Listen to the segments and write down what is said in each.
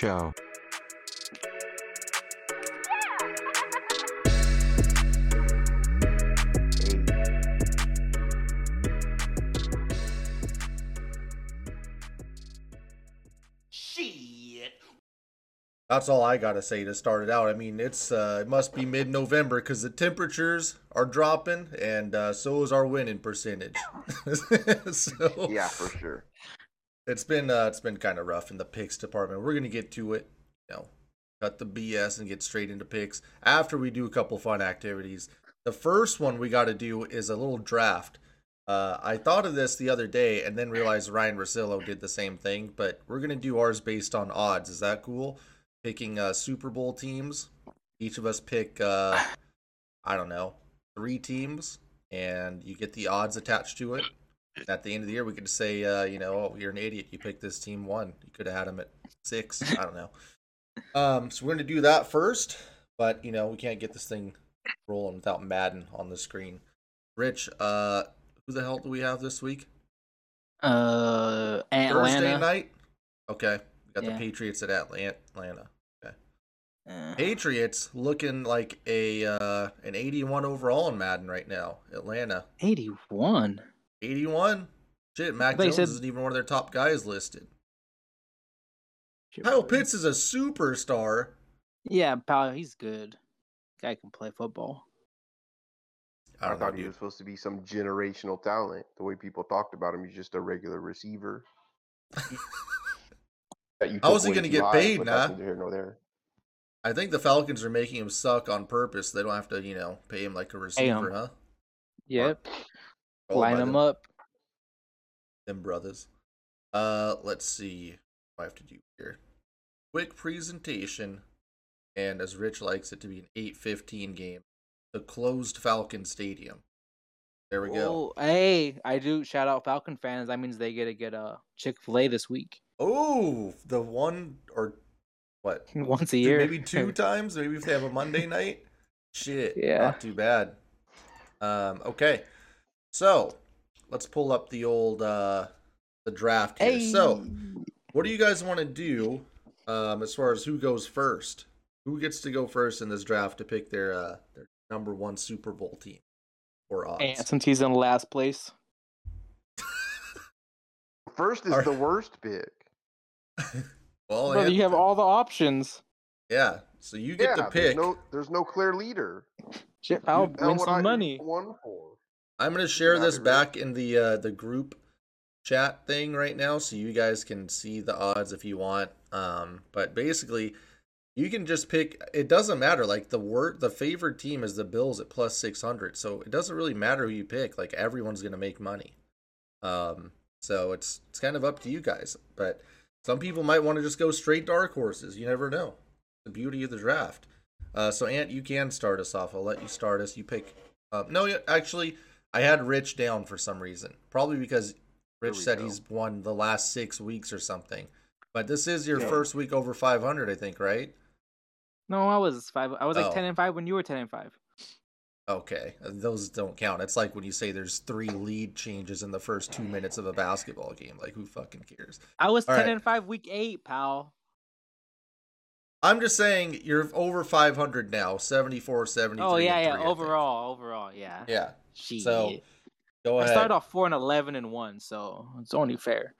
show. Shit. That's all I gotta say to start it out. I mean, it's uh, it must be mid-November because the temperatures are dropping, and uh, so is our winning percentage. so Yeah, for sure. It's been uh, it's been kind of rough in the picks department. We're gonna get to it, you know, cut the BS and get straight into picks after we do a couple fun activities. The first one we got to do is a little draft. Uh, I thought of this the other day and then realized Ryan Rosillo did the same thing, but we're gonna do ours based on odds. Is that cool? Picking uh, Super Bowl teams. Each of us pick, uh, I don't know, three teams, and you get the odds attached to it. At the end of the year, we could say, uh, you know, oh, you're an idiot. You picked this team one. You could have had them at six. I don't know. Um, so we're gonna do that first, but you know, we can't get this thing rolling without Madden on the screen. Rich, uh, who the hell do we have this week? Uh, Thursday night. Okay, we got Yeah. the Patriots at Atla- Atlanta. Uh, Patriots looking like a uh, an 81 overall in Madden right now. Atlanta 81. 81. Shit, Mac Jones said- isn't even one of their top guys listed. Shit, Kyle bro. Pitts is a superstar. Yeah, pal, he's good. Guy can play football. I I, don't know, thought he was supposed to be some generational talent. The way people talked about him, he's just a regular receiver. That you How took he gonna get high, paid, but nah? here nor there. I think the Falcons are making him suck on purpose. They don't have to, you know, pay him like a receiver, huh? Yep. All Line by them- up. them brothers. Uh, let's see what I have to do here. Quick presentation, and as Rich likes it to be an eight fifteen game, the closed Falcon Stadium. There we go. Oh, hey, I do shout out Falcon fans. That means they get to get a Chick Fil A this week, Oh, the one or what? once a year. maybe two times. Maybe if they have a Monday night. Shit, Yeah. not too bad. Um, okay, so let's pull up the old uh the draft here. So. What do you guys want to do um, as far as who goes first? Who gets to go first in this draft to pick their uh, their number one Super Bowl team or odds? And since he's in last place, First is Are- the worst pick. well, brother, you have all the options. yeah. So you get yeah, to pick. There's no, there's no clear leader. Shit, I'll Hell win some I money. One for. I'm gonna share this back in the uh, the group chat thing right now, so you guys can see the odds if you want. Um, but basically, you can just pick. It doesn't matter. Like the word, the favored team is the Bills at plus six hundred, so it doesn't really matter who you pick. Like everyone's gonna make money. Um, so it's it's kind of up to you guys. But some people might want to just go straight dark horses. You never know. The beauty of the draft. Uh, so Ant, you can start us off. I'll let you start us. You pick. Uh, no, actually, I had Rich down for some reason. Probably because Rich said go. he's won the last six weeks or something. But this is your Yeah. first week over 500, I think, right? No, I was five. I was like Oh. ten and five when you were ten and five. Okay, those don't count. It's like when you say there's three lead changes in the first two minutes of a basketball game. Like, who fucking cares? I was All ten right. and five week eight, pal. I'm just saying you're over 500 now, 74, 73. Oh yeah, yeah. three, I think. Overall, overall, yeah. Yeah. Shit. So, Go I started off four and eleven and one, so it's only fair.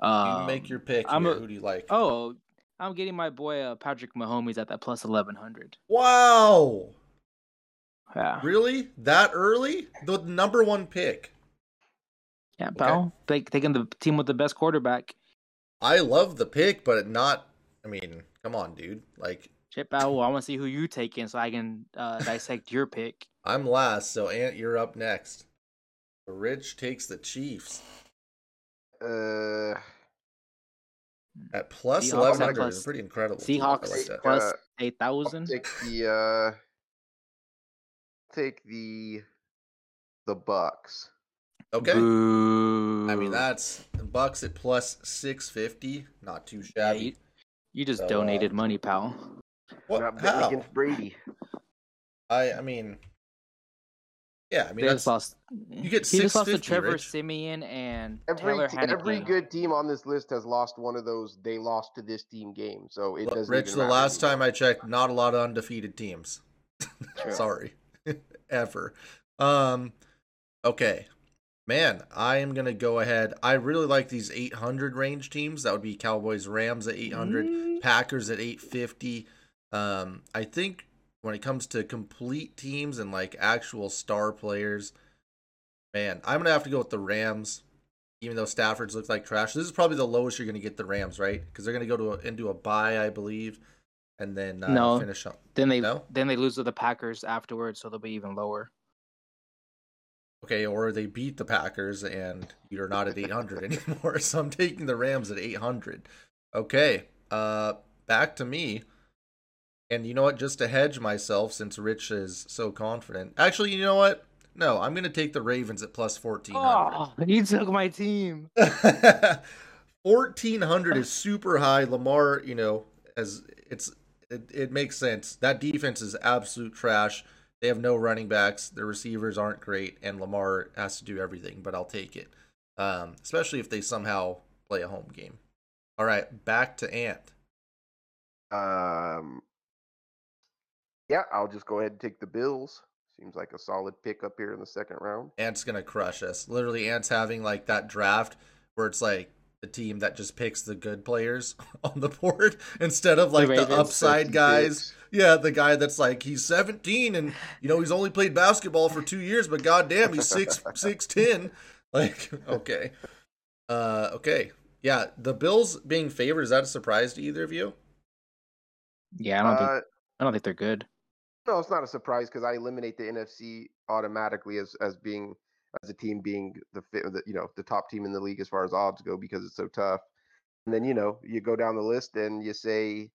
Um, you make your pick. I'm a- Who do you like? Oh, I'm getting my boy uh, Patrick Mahomes at that plus eleven hundred. Wow. Yeah, Really? That early? The number one pick. yeah, pal. They take, taking the team with the best quarterback. I love the pick, but not. I mean, come on, dude. Like, Chip out. I want to see who you take in so I can uh, dissect your pick. I'm last, so Ant, you're up next. Rich takes the Chiefs Uh, at plus Seahawks 1100. plus- It's pretty incredible. Seahawks like that. plus Uh, eight take the uh, take the the Bucks. Okay. Boo. I mean, that's the Bucks at plus 650. Not too Yeah, shabby. you, you just So, uh, donated money, pal. What? Not betting How? against Brady. I, I mean, Yeah, I mean just that's lost. you get he just lost to Trevor Rich. Siemian and Every Taylor t- Heinicke. every good team on this list has lost one of those. They lost to this team game, so it Look, doesn't. Rich. even The last anymore. time I checked, not a lot of undefeated teams. Sorry, ever. Um, okay, man, I am gonna go ahead. I really like these 800 range teams. That would be Cowboys, Rams at 800, Mm. Packers at 850. Um, I think when it comes to complete teams and like actual star players, man, I'm gonna have to go with the Rams. Even though Stafford's looked like trash, this is probably the lowest you're gonna get the Rams, right? Because they're gonna go to a, into a bye, I believe, and then uh, No. finish up. Then they No? then they lose to the Packers afterwards, so they'll be even lower. Okay, or they beat the Packers and you're not at 800 anymore. So I'm taking the Rams at 800. Okay, uh, back to me. And you know what? Just to hedge myself, since Rich is so confident. Actually, you know what? No, I'm going to take the Ravens at plus 1400. Oh, you took my team. 1400 is super high. Lamar, you know, as it's it, it makes sense. That defense is absolute trash. They have no running backs. Their receivers aren't great, and Lamar has to do everything. But I'll take it, um, especially if they somehow play a home game. All right, back to Ant. Um, yeah, I'll just go ahead and take the Bills. Seems like a solid pick up here in the second round. Ant's gonna crush us. Literally, Ant's having like that draft where it's like the team that just picks the good players on the board instead of like the, Ravens. upside guys. 56. Yeah, the guy that's like he's 17 and you know he's only played basketball for two years, but goddamn, he's six six ten. Like, okay, uh, okay, yeah. The Bills being favored is that a surprise to either of you? Yeah, I don't think Uh, I don't think they're good. No, it's not a surprise because I eliminate the NFC automatically as as being as a team being the, fi- the you know the top team in the league as far as odds go because it's so tough. And then you know you go down the list and you say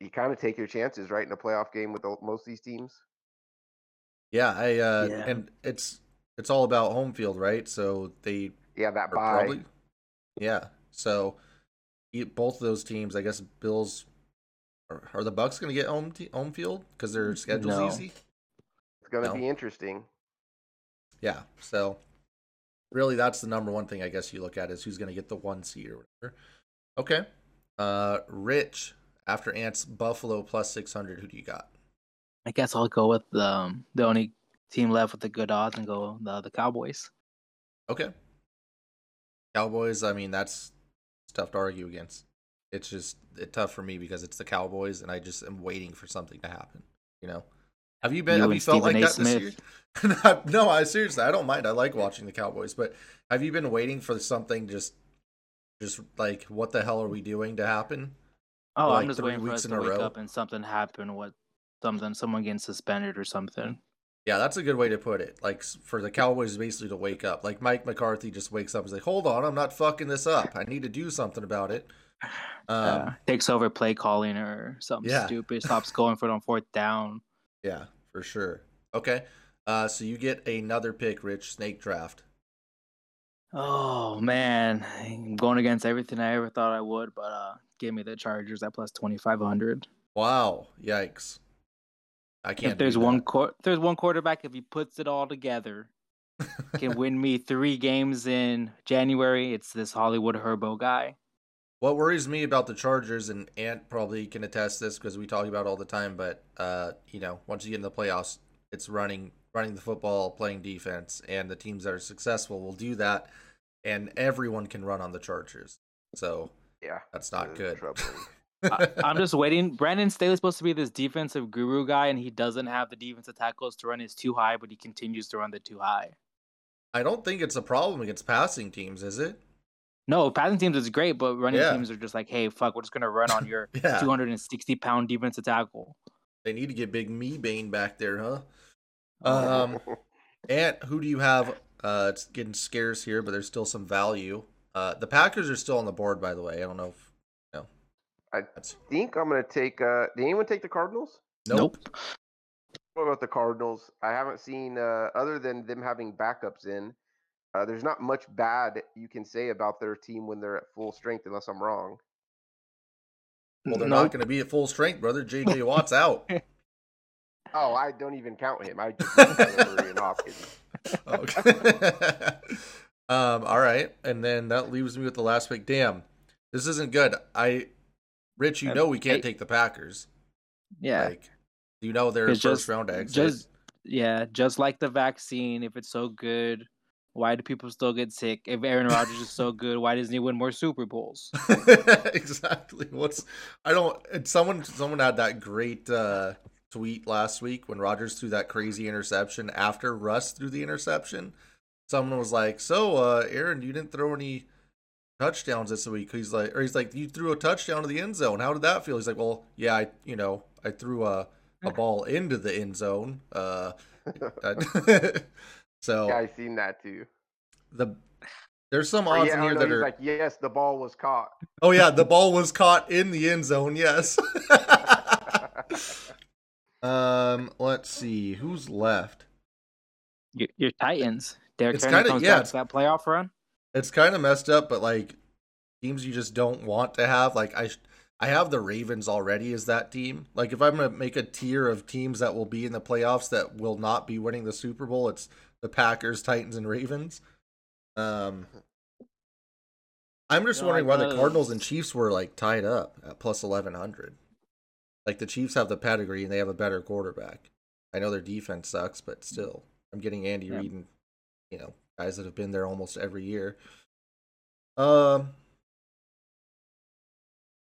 you kind of take your chances right in a playoff game with the, most of these teams. Yeah, I uh, Yeah. and it's it's all about home field, right? So they Yeah, that buy. probably yeah. So e- both of those teams, I guess, Bills. Are, are the Bucks going to get home te- home field because their schedule's No. easy? It's gonna No. be interesting. Yeah. So really, that's the number one thing I guess you look at is who's going to get the one seed or whatever. Okay. Uh, Rich after Ants Buffalo plus six hundred. Who do you got? I guess I'll go with the um, the only team left with the good odds and go the the Cowboys. Okay. Cowboys. I mean, that's it's tough to argue against. It's just it's tough for me because it's the Cowboys, and I just am waiting for something to happen. You know, have you been? You have you felt like A. that this year? no, I seriously, I don't mind. I like watching the Cowboys, but have you been waiting for something just, just like what the hell are we doing to happen? Oh, like I'm just waiting for us to wake row? up and something happen. What something? Someone getting suspended or something. Yeah, that's a good way to put it. Like for the Cowboys, basically to wake up. Like Mike McCarthy just wakes up and is like, "Hold on, I'm not fucking this up. I need to do something about it." Um, uh, takes over play calling or something Yeah. stupid. Stops going for it on fourth down. Yeah, for sure. Okay. Uh, so you get another pick, Rich Snake Draft. Oh man, I'm going against everything I ever thought I would, but uh, give me the Chargers at plus twenty five hundred. Wow, yikes! I can't. If there's one there's one quarterback, if he puts it all together, can win me three games in January. It's this Hollywood Herbo guy. What worries me about the Chargers, and Ant probably can attest this because we talk about it all the time, but uh, you know, once you get in the playoffs, it's running running the football, playing defense, and the teams that are successful will do that, and everyone can run on the Chargers. So Yeah, that's not good. I, I'm just waiting. Brandon Staley's supposed to be this defensive guru guy, and he doesn't have the defensive tackles to run his two high, but he continues to run the two high. I don't think it's a problem against passing teams, is it? No, passing teams is great, but running Yeah. teams are just like, hey, fuck, we're just gonna run on your Yeah, 260 pound defensive tackle. they need to get Big Mebane back there, huh? Oh, Um, Ant, who do you have? Uh, it's getting scarce here, but there's still some value. Uh, the Packers are still on the board, by the way. I don't know if no. I That's think I'm gonna take. Uh, did anyone take the Cardinals? nope. What about the Cardinals? I haven't seen, uh, other than them having backups in, uh, there's not much bad you can say about their team when they're at full strength, unless I'm wrong. Well, they're not going to be at full strength, brother. J.J. Watt's out. Oh, I don't even count him. I just use Kyler Murray and Hopkins. Okay. um, all right, and then that leaves me with the last pick. Damn, this isn't good. I, Rich, you know we can't hey. take the Packers. Yeah. Like, you know they're first just- round exit. just yeah, just like the vaccine, if it's so good, why do people still get sick? If Aaron Rodgers is so good, why doesn't he win more Super Bowls? exactly. What's I don't. Someone someone had that great uh, tweet last week when Rodgers threw that crazy interception after Russ threw the interception. Someone was like, "So, uh, Aaron, you didn't throw any touchdowns this week." He's like, or he's like, "You threw a touchdown to the end zone. How did that feel?" He's like, "Well, yeah, I you know I threw a a ball into the end zone." Uh, that- so Yeah, I seen that too. the there's some Or odds yeah, in here no, that he's are like, yes, the ball was caught. Oh yeah, the ball was caught in the end zone. Yes. um, let's see who's left. Your, your Titans. Derek It's Turner kinda- comes yeah. back to that playoff run. It's kind of messed up, but like teams you just don't want to have. Like I, I have the Ravens already as that team. Like if I'm gonna make a tier of teams that will be in the playoffs that will not be winning the Super Bowl, it's the Packers, Titans, and Ravens. Um, I'm just No, wondering why the Cardinals and Chiefs were like tied up at plus eleven hundred. Like the Chiefs have the pedigree and they have a better quarterback. I know their defense sucks, but still, I'm getting Andy Yeah. Reid and you know guys that have been there almost every year. Um,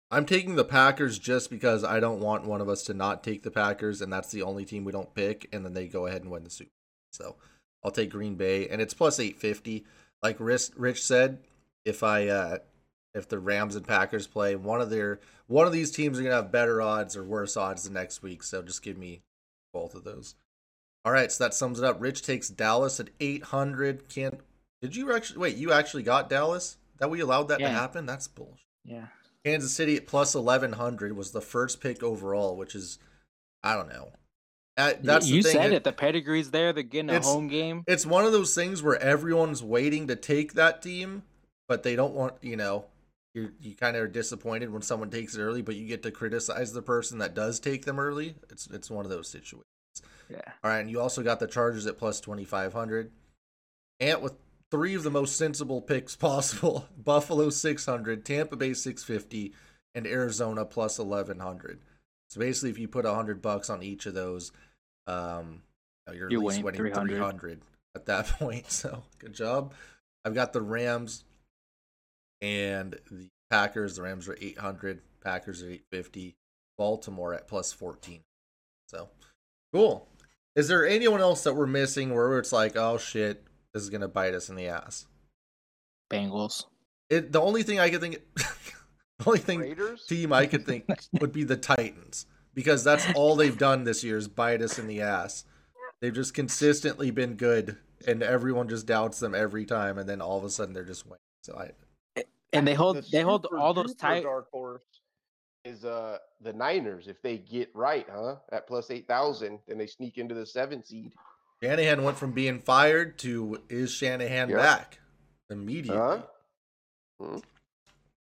I'm taking the Packers just because I don't want one of us to not take the Packers, and that's the only team we don't pick, and then they go ahead and win the Super. Bowl. So I'll take Green Bay, and it's plus eight fifty. Like Rich, Rich said, if I uh if the Rams and Packers play, one of their one of these teams are gonna have better odds or worse odds the next week. So just give me both of those. All right, so that sums it up. Rich takes Dallas at eight hundred. Can't did you actually wait? You actually got Dallas? That we allowed that to happen? That's bullshit. Yeah. Kansas City at plus eleven hundred was the first pick overall, which is I don't know. Uh, that's you the thing. said it- it. The pedigree's there. They're getting a It's- home game. it's one of those things where everyone's waiting to take that team, but they don't want you know. You you kind of are disappointed when someone takes it early, but you get to criticize the person that does take them early. It's it's one of those situations. Yeah. All right, and you also got the Chargers at plus twenty five hundred. Ant with three of the most sensible picks possible: Buffalo six hundred, Tampa Bay six fifty, and Arizona plus eleven hundred. So basically, if you put hundred bucks on each of those, um, you're, You're at least winning winning 300. three hundred at that point. So good job. I've got the Rams and the Packers. The Rams are eight hundred. Packers are eight fifty. Baltimore at plus fourteen. So cool. Is there anyone else that we're missing where it's like, oh shit, this is gonna bite us in the ass? Bengals. It the only thing I could think, the only thing Raiders? team I could think would be the Titans because that's all they've done this year is bite us in the ass. They've just consistently been good, and everyone just doubts them every time, and then all of a sudden they're just winning. So I, And they hold The they hold all those duper tight dark horse is uh the Niners if they get right, huh? At plus eight thousand, then they sneak into the seven seed. Shanahan went from being fired to is Shanahan Yep. back immediately. Huh? Hmm?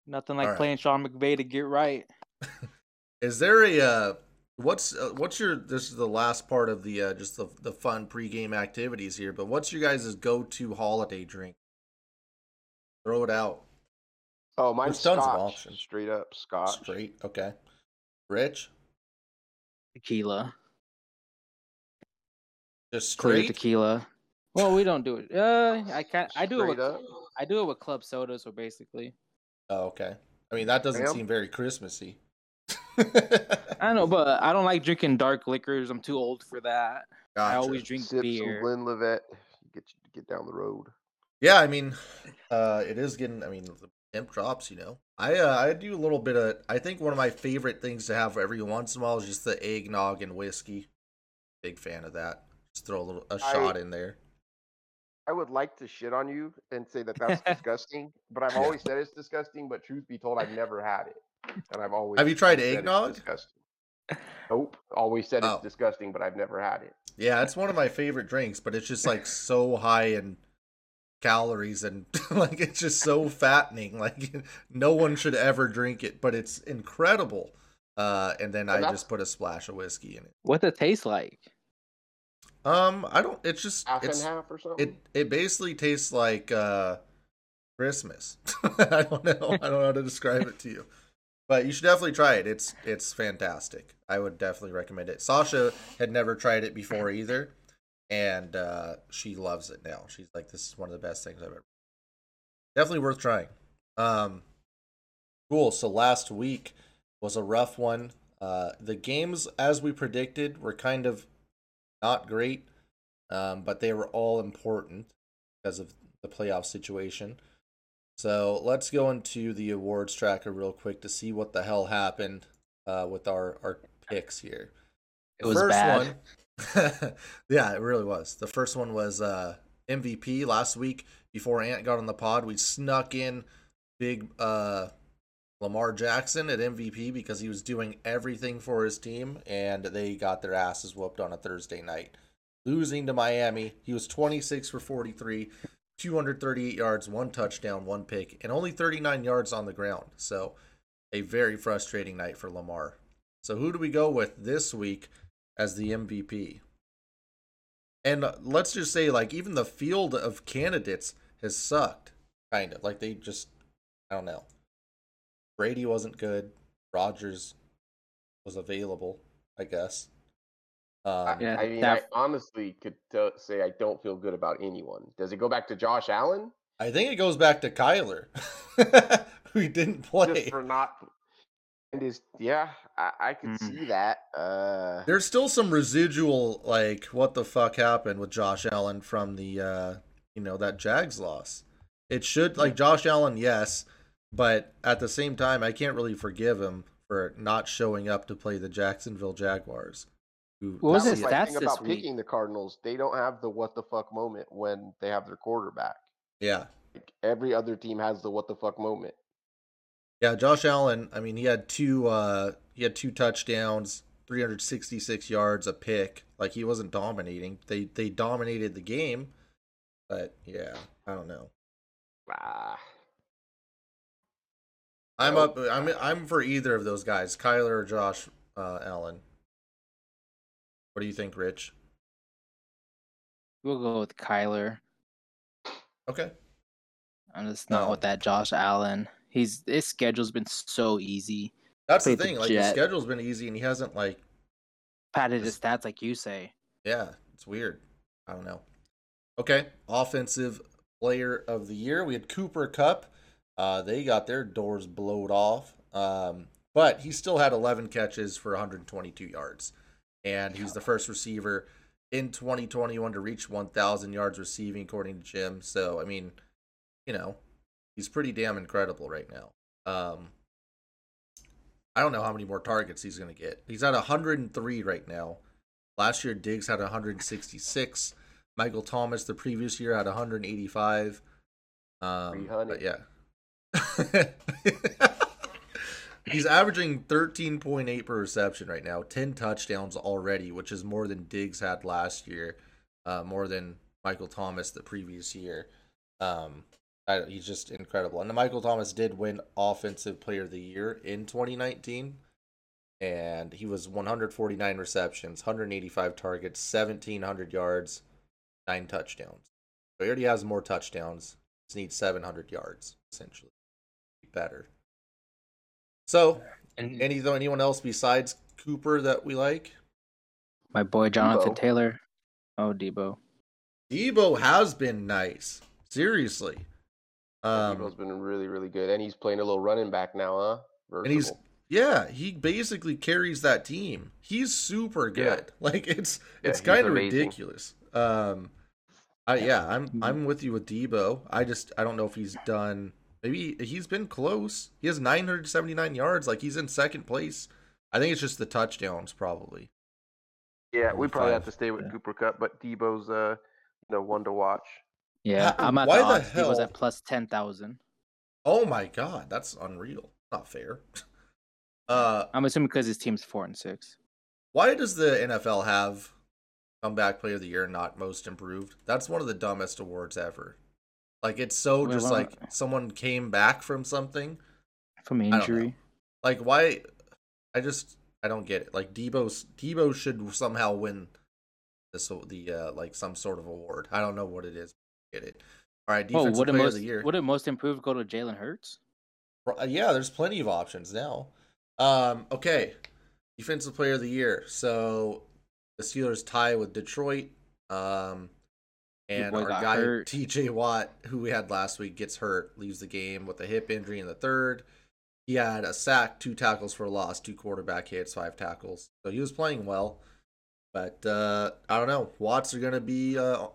nothing like All right. playing Sean McVay to get right. Is there a uh, what's uh, what's your this is the last part of the uh, just the the fun pregame activities here, but what's your guys' go to holiday drink? Throw it out Oh, mine's tons of options. Straight up Scotch. straight. Okay, Rich, Tequila. just Clear straight. tequila. Well, we don't do it. Uh, I can't. I do it with up. I do it with club sodas, So basically, Oh, okay. I mean that doesn't Ma'am? seem very Christmassy. I know, but I don't like drinking dark liquors. I'm too old for that. I always drink Sip beer. some Glenlivet. Get you get down the road. Yeah, I mean, uh, it is getting. I mean, the temp drops. You know, I uh, I do a little bit of. I think one of my favorite things to have every once in a while is just the eggnog and whiskey. Big fan of that. Just throw a little a I- shot in there. I would like to shit on you and say that that's disgusting, but I've always said it's disgusting. But truth be told, I've never had it, and I've always Have you tried said it's eggnog? Nope. Always said Oh. it's disgusting, but I've never had it. Yeah, it's one of my favorite drinks, but it's just like so high in calories and like it's just so fattening. Like no one should ever drink it, but it's incredible. uh, and then And I just put a splash of whiskey in it. What does it taste like? Um, I don't. It's just half it's and half or something. it it basically tastes like uh Christmas. I don't know. I don't know how to describe it to you. But you should definitely try it. It's it's fantastic. I would definitely recommend it. Sasha had never tried it before either, and uh she loves it now. She's like, this is one of the best things I've ever. Definitely worth trying. Um, cool. So last week was a rough one. Uh, the games, as we predicted, were kind of not great, um, but they were all important because of the playoff situation. So let's go into the awards tracker real quick to see what the hell happened uh, with our, our picks here. It was bad. one, yeah, it really was. The first one was uh, MVP last week before Ant got on the pod. We snuck in big uh, Lamar Jackson at MVP because he was doing everything for his team, and they got their asses whooped on a Thursday night, losing to Miami. He was 26 for 43, 238 yards, one touchdown, one pick, and only 39 yards on the ground. So, a very frustrating night for Lamar. So, who do we go with this week as the MVP? And let's just say, like, even the field of candidates has sucked, kind of. Like, they just, I don't know. Brady wasn't good. Rodgers was available, I guess. Um, Yeah, I mean, that- I honestly could t- say I don't feel good about anyone. Does it go back to Josh Allen I think it goes back to Kyler, who didn't play. just for not? And is yeah, I, I could Mm. see that. Uh, There's still some residual, like, what the fuck happened with Josh Allen from the, uh, you know, that Jags loss. It should, like, Josh Allen, yes, but at the same time, I can't really forgive him for not showing up to play the Jacksonville Jaguars. Who, What was that his stats thing this about week? picking the Cardinals. They don't have the what the fuck moment when they have their quarterback. Yeah. Like, every other team has the what the fuck moment. Yeah, Josh Allen, I mean, he had two uh he had two touchdowns, 366 yards, a pick. Like he wasn't dominating. They they dominated the game. But yeah, I don't know. Ah, I'm up I'm I'm for either of those guys, Kyler or Josh uh Allen. What do you think, Rich? We'll go with Kyler. Okay. I'm just not No. with that Josh Allen. He's his schedule's been so easy. That's the Played the thing. Like his schedule's been easy and he hasn't like Padded his stats like you say. Yeah, it's weird. I don't know. Okay, offensive player of the year. We had Cooper Kupp. Uh, they got their doors blowed off. Um, but he still had 11 catches for 122 yards. And he's the first receiver in 2021 to reach 1,000 yards receiving, according to Jim. So, I mean, you know, he's pretty damn incredible right now. Um, I don't know how many more targets he's going to get. He's at 103 right now. Last year, Diggs had 166. Michael Thomas the previous year had 185. Um, 300. but yeah. He's averaging 13.8 per reception right now, 10 touchdowns already, which is more than Diggs had last year, uh, more than Michael Thomas the previous year. Um, I, he's just incredible. And Michael Thomas did win Offensive Player of the Year in 2019, and he was 149 receptions, 185 targets, 1,700 yards, nine touchdowns. So he already has more touchdowns. Just needs 700 yards, essentially. Better. So, And any anyone else besides Cooper that we like? my boy Jonathan Deebo. Taylor. Oh, Deebo. Deebo has been nice. Seriously. Um, Deebo's been really, really good, and he's playing a little running back now, huh? and he's yeah, he basically carries that team. He's super Yeah. good. Like it's it's he's kind of amazing. ridiculous. Um, I yeah, I'm Mhm. I'm with you with Deebo. I just I don't know if he's done. Maybe he's been close. He has 979 yards. Like he's in second place. I think it's just the touchdowns probably. yeah. We probably have to stay with Yeah. Cooper Kupp, but Deebo's uh, you know, one to watch. Yeah, How- I'm at why the the odds. He was hell- at plus ten thousand. Oh my god, that's unreal. Not fair. Uh, I'm assuming because his team's four and six. why does the NFL have comeback player of the year not most improved? That's one of the dumbest awards ever. Like it's so just like someone came back from something. From injury. Like why? I just I don't get it. Like Deebo Deebo should somehow win this the uh like some sort of award. I don't know what it is. Get it. All right, Oh, defensive would player most of the year. would it most improved go to Jalen Hurts? Uh, Yeah, there's plenty of options now. Um, okay, defensive player of the year. So the Steelers tie with Detroit. Um, and our guy hurt. T.J. Watt, who we had last week, gets hurt, leaves the game with a hip injury in the third. He had a sack, two tackles for a loss, two quarterback hits, five tackles. So he was playing well. But uh, I don't know. Watts are gonna be uh,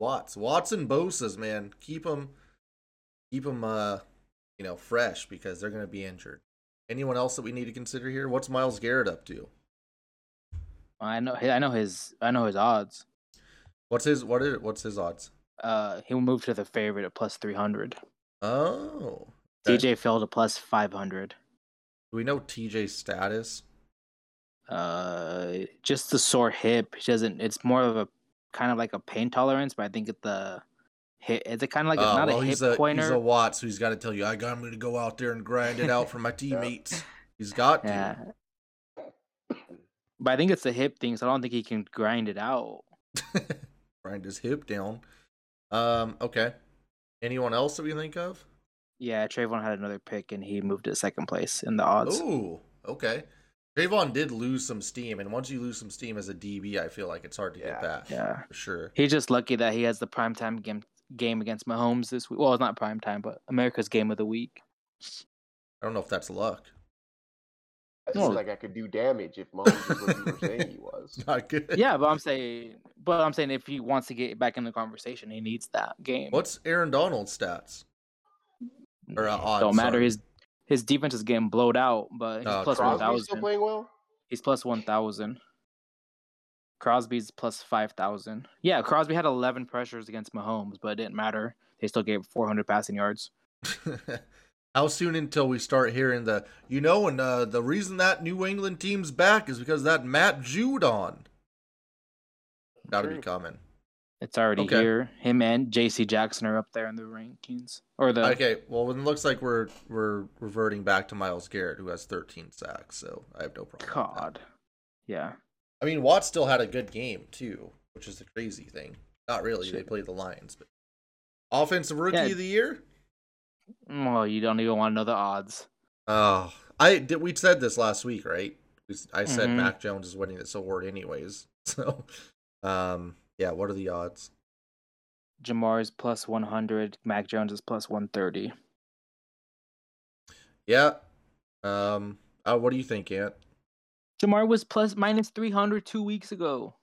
Watts, Watts and Bosa's man. Keep them, keep them, uh, you know, fresh because they're gonna be injured. Anyone else that we need to consider here? What's Myles Garrett up to? I know I know his I know his odds. What's his what? Is, what's his odds? Uh, he will move to the favorite at plus three hundred. Oh, okay. TJ fell to plus five hundred. Do we know TJ's status? Uh, just the sore hip. He doesn't. It's more of a kind of like a pain tolerance, but I think it the hit. It's a kind of like Uh, not well, a hip a pointer. he's a Watts, so he's got to tell you, I got him to go out there and grind it out for my teammates. He's got to. yeah. But I think it's a hip thing, so I don't think he can grind it out. grind his hip down. Um, okay. Anyone else that we think of? Yeah, Trevon had another pick and he moved to second place in the odds. Ooh, okay. Trevon did lose some steam, and once you lose some steam as a DB, I feel like it's hard to Yeah. get back. Yeah. for sure. He's just lucky that he has the primetime game game against Mahomes this week. Well, it's not primetime, but America's game of the week. I don't know if that's luck. I No. feel like I could do damage if Mahomes was what you were saying he was. Not good. Yeah, but I'm saying, but I'm saying if he wants to get back in the conversation, he needs that game. What's Aaron Donald's stats? or, uh, odds, Don't matter. sorry. His his defense is getting blowed out, but he's Uh, plus one Crosby's still thousand. playing well. He's plus one thousand. Crosby's plus five thousand. Yeah, Crosby had eleven pressures against Mahomes, but it didn't matter. They still gave 400 passing yards. How soon until we start hearing the you know, and uh, the reason that New England team's back is because of that Matt Judon. Got to be coming. It's already Okay. here. Him and J.C. Jackson are up there in the rankings, or the Okay, well, it looks like we're we're reverting back to Myles Garrett, who has 13 sacks, so I have no problem. God. Yeah. I mean, Watt still had a good game too, which is the crazy thing. Not really. They Shit. played the Lions, but offensive rookie Yeah. of the year. Well, you don't even want to know the odds. Oh, I did. We said this last week, right? I said Mhm. Mac Jones is winning this award anyways. So, um, yeah. What are the odds? Ja'Marr is plus 100. Mac Jones is plus 130. Yeah. Um. Uh, what do you think, Ant? Ja'Marr was plus minus 300 two weeks ago.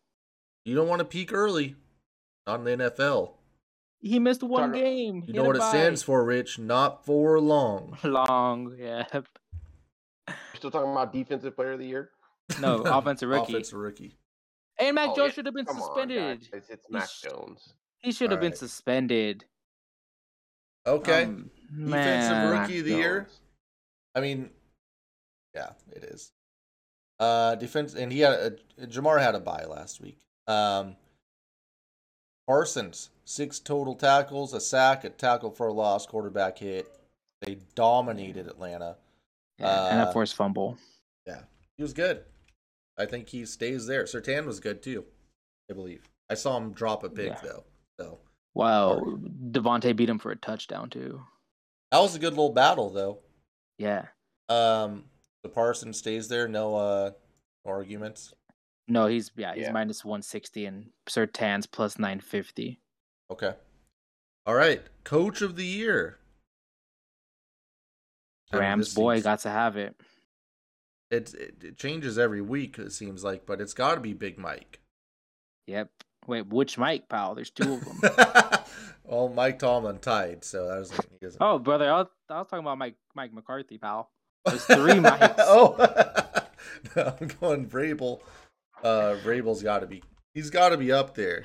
You don't want to peak early. Not in the NFL. He missed one Talk- game. You know what it stands for, Rich? Not for long. Long. Yeah. Still talking about defensive player of the year. No, offensive rookie. Offensive rookie. And Mac Oh, Jones yeah. should have been Come suspended. guys. It's, it's He Mac sh- Jones. he should have been suspended. Okay. Um, Defensive man. rookie Mac of the year? I mean, yeah, it is. Uh, defense, and he had a, Ja'Marr had a bye last week. Um, Parsons six total tackles, a sack, a tackle for a loss, quarterback hit. They dominated Atlanta. Yeah, and Uh, a forced fumble. Yeah, he was good. I think he stays there. Surtain was good too, I believe. I saw him drop a pick Yeah. though, so Wow. DeVonta beat him for a touchdown, too. that was a good little battle though. Yeah. Um, the Parsons stays there, no uh, no arguments. No, he's, yeah, he's Yeah. minus 160 and Surtain's plus 950. Okay. All right. Coach of the year. I mean, Rams boy seems- got to have it. It, it it changes every week. It seems like, but it's got to be Big Mike. Yep. Wait, which Mike, pal? There's two of them. well, Mike Tomlin tied, so that was he doesn't. oh, brother, I was, I was talking about Mike Mike McCarthy, pal. there's three Mikes. oh, no, I'm going Vrabel. Uh, Vrabel's got to be. He's got to be up there.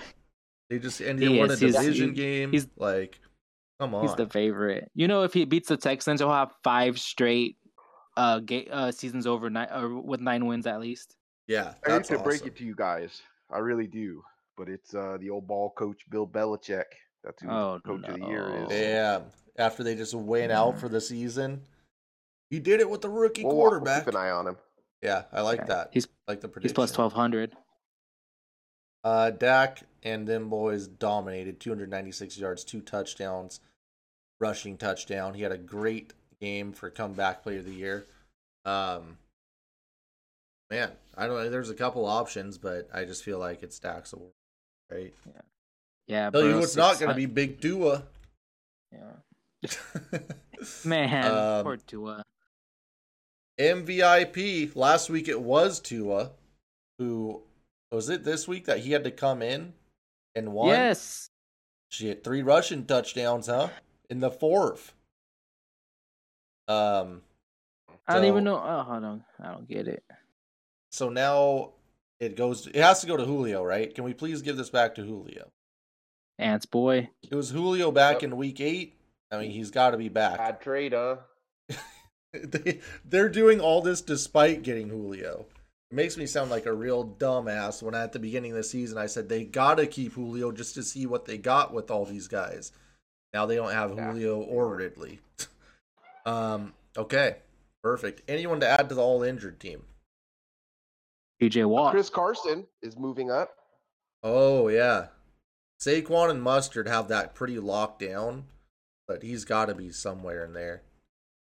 They just and he He won a is. He's- division he- game. he's- like, come on. He's the favorite. You know, if he beats the Texans, he'll have five straight uh, ga- uh seasons over nine or with nine wins at least. yeah, I hate that's to break it to you guys. I really do. But it's uh, the old ball coach Bill Belichick. That's who Oh, coach of the year is. Yeah, after they just went out for the season, he did it with the rookie We'll, wa- we'll quarterback. keep an eye on him. Yeah, I like Yeah. that. He's I like the he's plus twelve hundred. Uh, Dak and them boys dominated 296 yards, two touchdowns, rushing touchdown. He had a great game for comeback player of the year. Um, man, I don't know. There's a couple options, but I just feel like it's Dak's award, right? Yeah, Yeah. Tell you what's not going to be Big Tua. Yeah, man, Um, poor Tua. MVIP. Last week it was Tua, who was it this week that he had to come in and won? Yes, Shit, three rushing touchdowns, huh? In the fourth. Um, I don't even know. Oh, hold on, I don't get it. so now it goes. To, it has to go to Julio, right? Can we please give this back to Julio? Ants boy. It was Julio back Yep. in week eight. I mean, he's got to be back. Bad trade, huh? they, they're doing all this despite getting Julio. It makes me sound like a real dumbass when at the beginning of the season I said they gotta keep Julio just to see what they got with all these guys. Now they don't have Yeah. Julio or Ridley. um. Okay. Perfect. Anyone to add to the all injured team? PJ Watt. Chris Carson is moving up. Oh yeah. Saquon and Mustard have that pretty locked down, but he's got to be somewhere in there.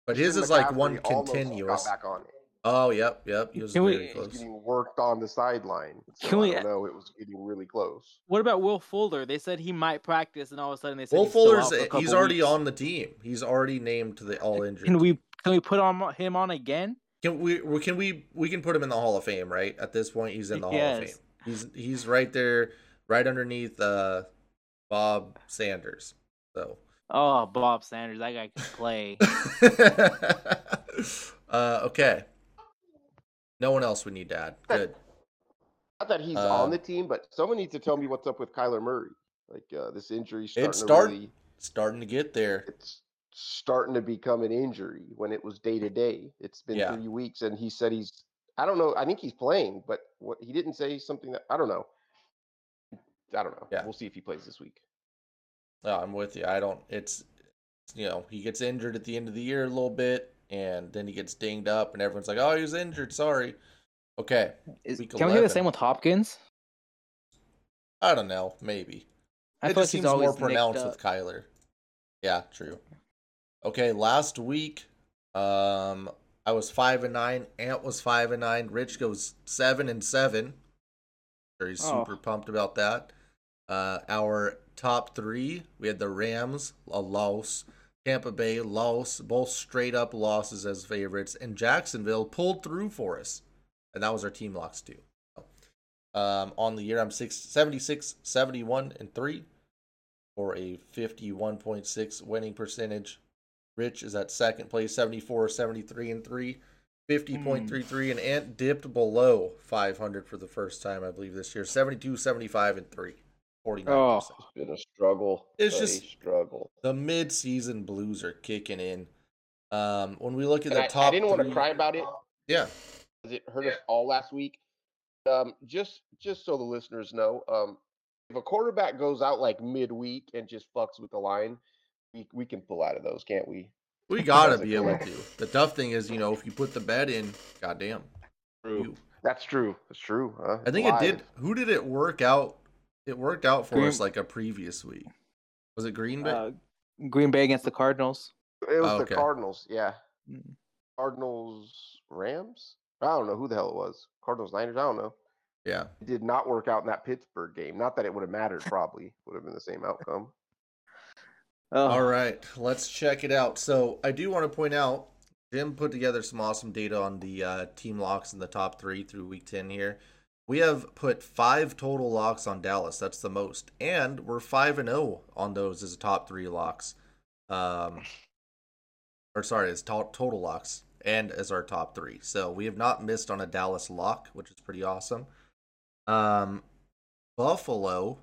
But his is like one continuous. Back on. Oh, yep, yep. He was Can we- very He's close. getting worked on the sideline. So Can we- I don't know. It was getting really close. What about Will Fuller? They said he might practice, and all of a sudden they said Will he's still Fuller's out for a he's already weeks. on the team. He's already named to the all injured. Can we can we put on him on again? Can we? we- Can we? We can put him in the Hall of Fame, right? At this point, he's in the Hall of Yes. Fame. He's he's right there, right underneath uh, Bob Sanders. So, Oh, Bob Sanders, that guy can play. uh, okay. No one else we need to add. Good. Not that he's Uh, on the team, but someone needs to tell me what's up with Kyler Murray. Like uh, this injury starting It's to really, Starting to get there. it's starting to become an injury when it was day to day. It's been Yeah. three weeks, and he said he's. I don't know. I think he's playing, but what he didn't say something that I don't know. I don't know. Yeah. We'll see if he plays this week. No, I'm with you. I don't. It's you know he gets injured at the end of the year a little bit, and then he gets dinged up, and everyone's like, "Oh, he was injured. Sorry." Okay, Is, can we do the same with Hopkins? I don't know. Maybe I it just he's seems more pronounced with Kyler. Yeah, true. Okay, last week, um, I was five and nine. Ant was five and nine. Rich goes seven and seven. He's Oh. super pumped about that. Uh, our top three, we had the Rams, a loss. Tampa Bay, loss. Both straight up losses as favorites. And Jacksonville pulled through for us. And that was our team locks too. Um, on the year, I'm six, 76, 71, and 3 for a 51.6 winning percentage. Rich is at second place, 74, 73, and 3. 50.33 and Ant dipped below 500 for the first time I believe this year 72 75 and 3 49% Oh. It's been a struggle. It's a just- struggle. the mid-season blues are kicking in um when we look at And the I, top I didn't want to cry about it yeah because it hurt us all last week. Um, just just so the listeners know, um, if a quarterback goes out like midweek and just fucks with the line, we we can pull out of those, can't we? we gotta be able to the tough thing is you know if you put the bet in goddamn you, That's true. That's true. Huh? I think it did who did it work out it worked out for Green- us like a previous week was it Green Bay Uh, Green Bay against the Cardinals. It was Oh, the. Cardinals. Yeah, Mm. Cardinals Rams. I don't know who the hell it was. Cardinals Niners. I don't know. yeah It did not work out in that Pittsburgh game. Not that it would have mattered. Probably would have been the same outcome. Oh, All right, let's check it out. So I do want to point out, Jim put together some awesome data on the uh, team locks in the top three through week ten here. We have put five total locks on Dallas. That's the most, and we're five and zero on those as top three locks. Um, or sorry, as to- total locks and as our top three. So we have not missed on a Dallas lock, which is pretty awesome. Um, Buffalo,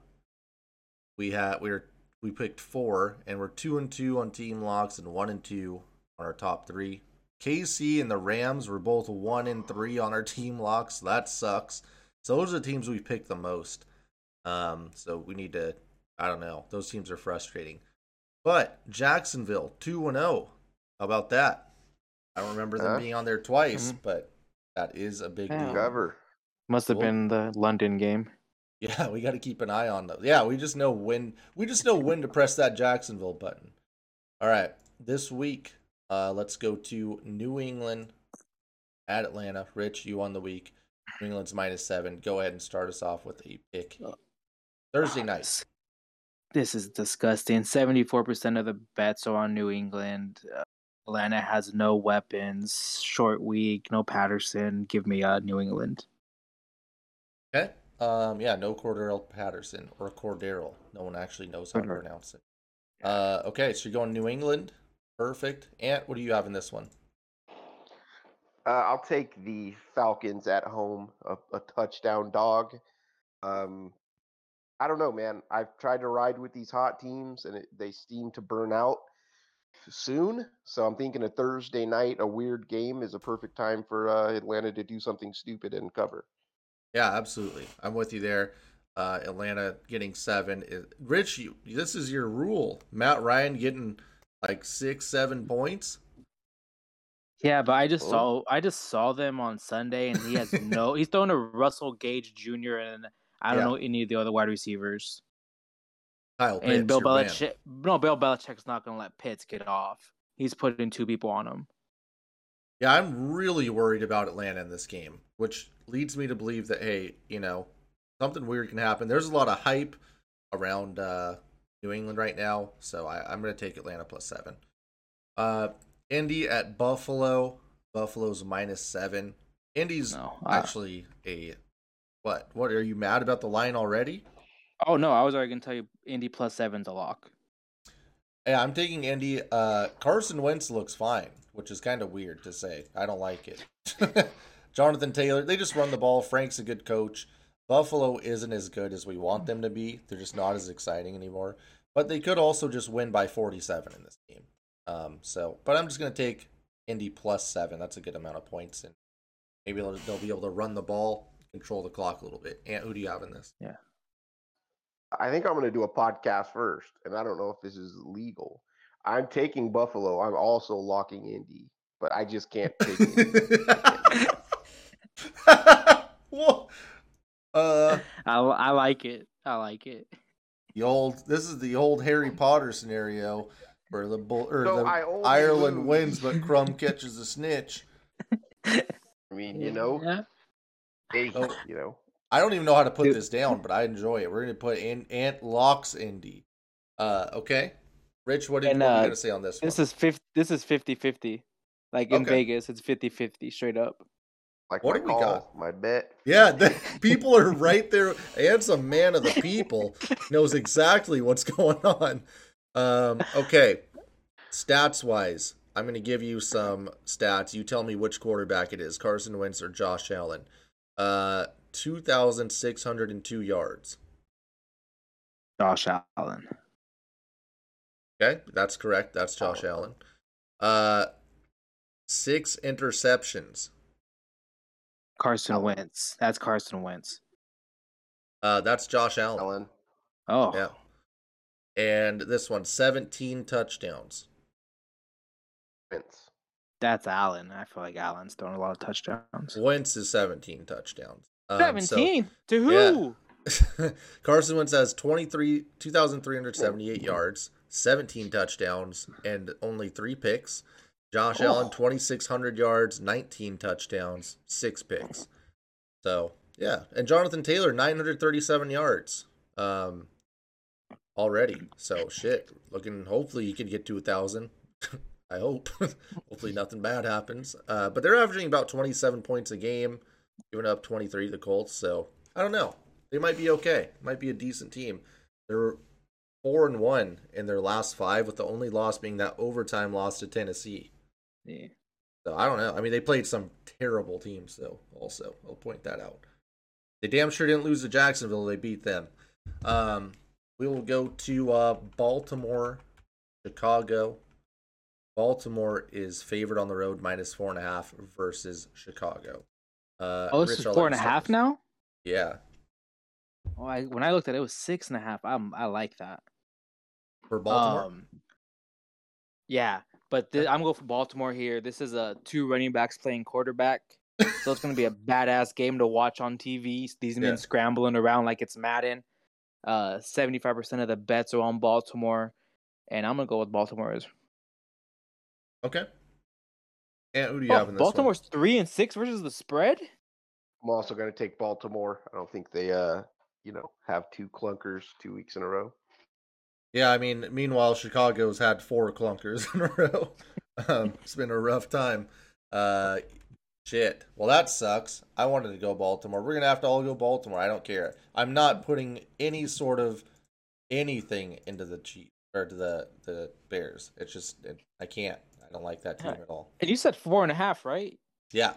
we had we were we picked four, and we're two and two on team locks and one and two on our top three. KC and the Rams were both one and three on our team locks. That sucks. So those are the teams we picked the most. Um, so we need to. I don't know. Those teams are frustrating. But Jacksonville two and zero. How about that? I don't remember them Huh? being on there twice, Mhm. but That is a big Yeah. deal. Cover. Must have Cool. been the London game. Yeah, we got to keep an eye on those. Yeah, we just know when we just know when to press that Jacksonville button. All right, this week, uh, let's go to New England at Atlanta. Rich, you on the week. New England's minus seven. Go ahead and start us off with a pick. Thursday Ah, night. This, is disgusting. Seventy-four percent of the bets are on New England. Uh, Atlanta has no weapons. Short week. No Patterson. Give me uh New England. Okay. Um, yeah, no Cordero Patterson or Cordero. No one actually knows how to pronounce it. Uh, okay, so you're going New England. Perfect. Ant, what do you have in this one? Uh, I'll take the Falcons at home, a, a touchdown dog. Um, I don't know, man. I've tried to ride with these hot teams, and it, they seem to burn out soon. So I'm thinking a Thursday night, a weird game, is a perfect time for uh, Atlanta to do something stupid and cover. Yeah, absolutely. I'm with you there. Uh, Atlanta getting seven. Rich, you, this is your rule. Matt Ryan getting like six, seven points. Yeah, but I just Oh. saw I just saw them on Sunday, and he has no. he's throwing to Russell Gage Jr. and I don't Yeah. know any of the other wide receivers. Kyle Pitts, And Bill man. Belichick, no, Bill Belichick's not going to let Pitts get off. He's putting two people on him. Yeah, I'm really worried about Atlanta in this game, which leads me to believe that hey, you know, something weird can happen. There's a lot of hype around uh, New England right now, so I, I'm going to take Atlanta plus seven. Uh, Indy at Buffalo. Buffalo's minus seven. Indy's No, I- actually a what? What are you mad about the line already? Oh no, I was already going to tell you Indy plus seven's a lock. Yeah, I'm taking Indy. Uh, Carson Wentz looks fine, which is kind of weird to say. I don't like it. Jonathan Taylor, they just run the ball. Frank's a good coach. Buffalo isn't as good as we want them to be. They're just not as exciting anymore. But they could also just win by 47 in this game. Um, so, but I'm just gonna take Indy plus seven. That's a good amount of points, and maybe they'll, they'll be able to run the ball, control the clock a little bit. And who do you have in this? Yeah, I think I'm going to do a podcast first, and I don't know if this is legal. I'm taking Buffalo. I'm also locking Indy, but I just can't take Indy. well, uh, I, I like it. I like it. the old this is the old Harry Potter scenario where the bull or So the I Ireland lose. wins, but Krum catches a snitch. I mean, you know, Yeah. hey, Oh. you know, I don't even know how to put Dude. this down, but I enjoy it. We're gonna put in Ant locks Indy. Uh, okay, Rich, what, did, And, what are you uh, gonna say on this? This one? is 50 this is 50-50. Like in Okay. Vegas, it's 50-50 straight up. like What do we call, got? my bet. Yeah, the, people are right there. Ant's a man of the people, knows exactly what's going on. Um, okay, stats wise, I'm going to give you some stats. You tell me which quarterback it is Carson Wentz or Josh Allen. Uh, 2,602 yards. Josh Allen. Okay, that's correct. That's Josh Oh. Allen. Uh, six interceptions. Carson Allen. Wentz. That's Carson Wentz. Uh, that's Josh Allen. Ellen. Oh. Yeah. And this one, 17 touchdowns. Vince. That's Allen. I feel like Allen's throwing a lot of touchdowns. Wentz is 17 touchdowns. Um, so- 17 to yeah. who? Carson Wentz has 23, 2,378 yards, 17 touchdowns, and only three picks. Josh Oh. Allen, 2,600 yards, 19 touchdowns, six picks. So, yeah. And Jonathan Taylor, 937 yards um, already. So, shit. Looking, hopefully, you can get to a 1,000. I hope. hopefully, nothing bad happens. Uh, but they're averaging about 27 points a game, giving up 23 to the Colts. So, I don't know they might be okay. Might be a decent team. They're four and one in their last five, with the only loss being that overtime loss to Tennessee. Yeah. So I don't know. I mean, they played some terrible teams, though. Also, I'll point that out. They damn sure didn't lose to Jacksonville. They beat them. Um, we will go to uh, Baltimore, Chicago. Baltimore is favored on the road, minus four and a half versus Chicago. Uh, Oh, this Rich, is four and a half now? Yeah, Oh, I, when I looked at it, it was six and a half. I'm, I like that. for Baltimore. Um, yeah, but th- I'm going for Baltimore here. This is a two running backs playing quarterback. so it's gonna be a badass game to watch on TV. These men Yeah. scrambling around like it's Madden. Uh, seventy-five percent of the bets are on Baltimore, and I'm gonna go with Baltimore's. Okay. And who do you Oh, have in this one? Baltimore's three and six versus the spread. I'm also going to take Baltimore. I don't think they, uh, you know, have two clunkers two weeks in a row. Yeah, I mean, meanwhile, Chicago's had four clunkers in a row. um, it's been a rough time. Uh, shit. Well, that sucks. I wanted to go Baltimore. We're gonna have to all go Baltimore. I don't care. I'm not putting any sort of anything into the Chiefs or to the the Bears. It's just it, I can't. I don't like that team at all. And you said four and a half, right? Yeah,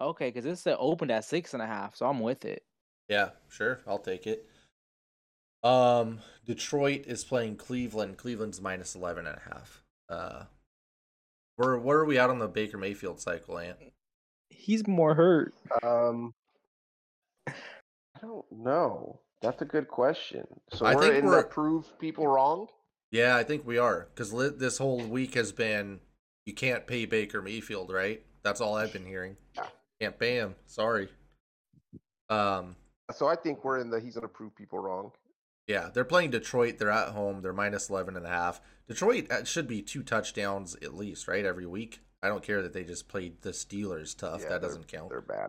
Okay, because this said opened at six and a half, so I'm with it. yeah, sure. I'll take it. Um, Detroit is playing Cleveland. Cleveland's minus 11 and a half. Uh, where where are we at on the Baker Mayfield cycle, Ant? He's more hurt. Um, I don't know. That's a good question. So I we're think in we're- the prove people wrong. Yeah, I think we are because li- this whole week has been you can't pay Baker Mayfield, right? That's all I've been hearing. Yeah. Can't pay him. Sorry. Um, So I think we're in the he's going to prove people wrong. yeah, they're playing Detroit. They're at home. They're minus 11 and a half. Detroit uh, should be two touchdowns at least, right? Every week. I don't care that they just played the Steelers tough. Yeah, that doesn't count. They're bad.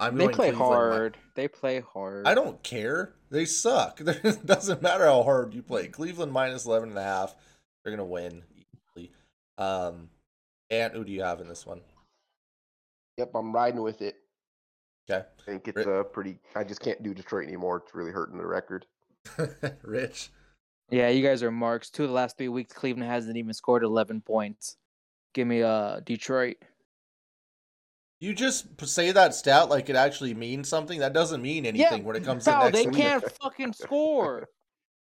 I'm They play Cleveland hard. They play hard. I don't care. They suck. It doesn't matter how hard you play. Cleveland minus 11 and a half. They're going to win easily. Um, Ant, who do you have in this one? Yep, I'm riding with it. Okay. I think it's Ri- uh, pretty. I just can't do Detroit anymore. It's really hurting the record. Rich. Yeah, you guys are marks. Two of the last three weeks, Cleveland hasn't even scored 11 points. Give me uh Detroit. You just say that stat like it actually means something. That doesn't mean anything when it comes to Foul, next they week. can't fucking score.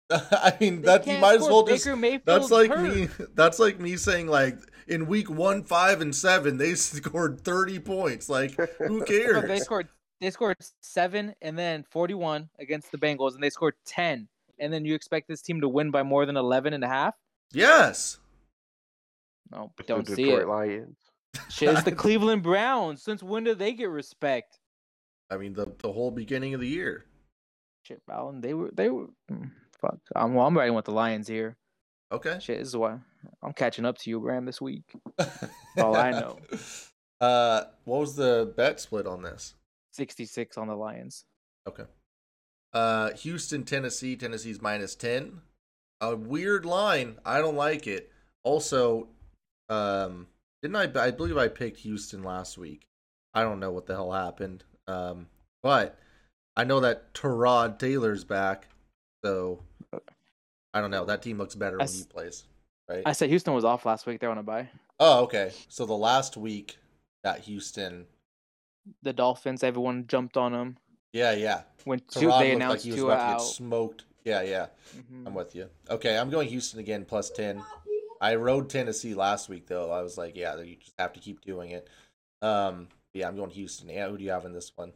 I mean, They that you can't might as well just. Baker That's like hurt. me. That's like me saying like in week one, five, and seven they scored thirty points. Like who Bro, cares? they scored they scored seven and then 41 against the Bengals, and they scored 10. And then you expect this team to win by more than 11 and a half? yes. No, It's don't the see Detroit it. Lions. Shit, it's the Cleveland Browns. Since when do they get respect? I mean the the whole beginning of the year. Shit, Ballin, they were they were mm, fuck. I'm well, I'm riding with the Lions here. Okay. Shit, this is why I'm catching up to you, Graham, this week. all I know. Uh, what was the bet split on this? 66 on the Lions. Okay. Uh, Houston, Tennessee. Tennessee's minus ten. A weird line. I don't like it. Also, um, didn't I? I believe I picked Houston last week. I don't know what the hell happened. Um, but I know that Tyrod Taylor's back, so I don't know. That team looks better I when he s- plays, right? I said Houston was off last week. They're on a bye. oh, okay. So the last week that Houston, The Dolphins, everyone jumped on them. yeah, yeah. When two, they looked like announced he was two about to out. get smoked. Yeah, yeah. Mhm. I'm with you. Okay, I'm going Houston again plus 10. I rode Tennessee last week though. I was like, yeah, you just have to keep doing it. Um, yeah, I'm going Houston. Yeah, who do you have in this one?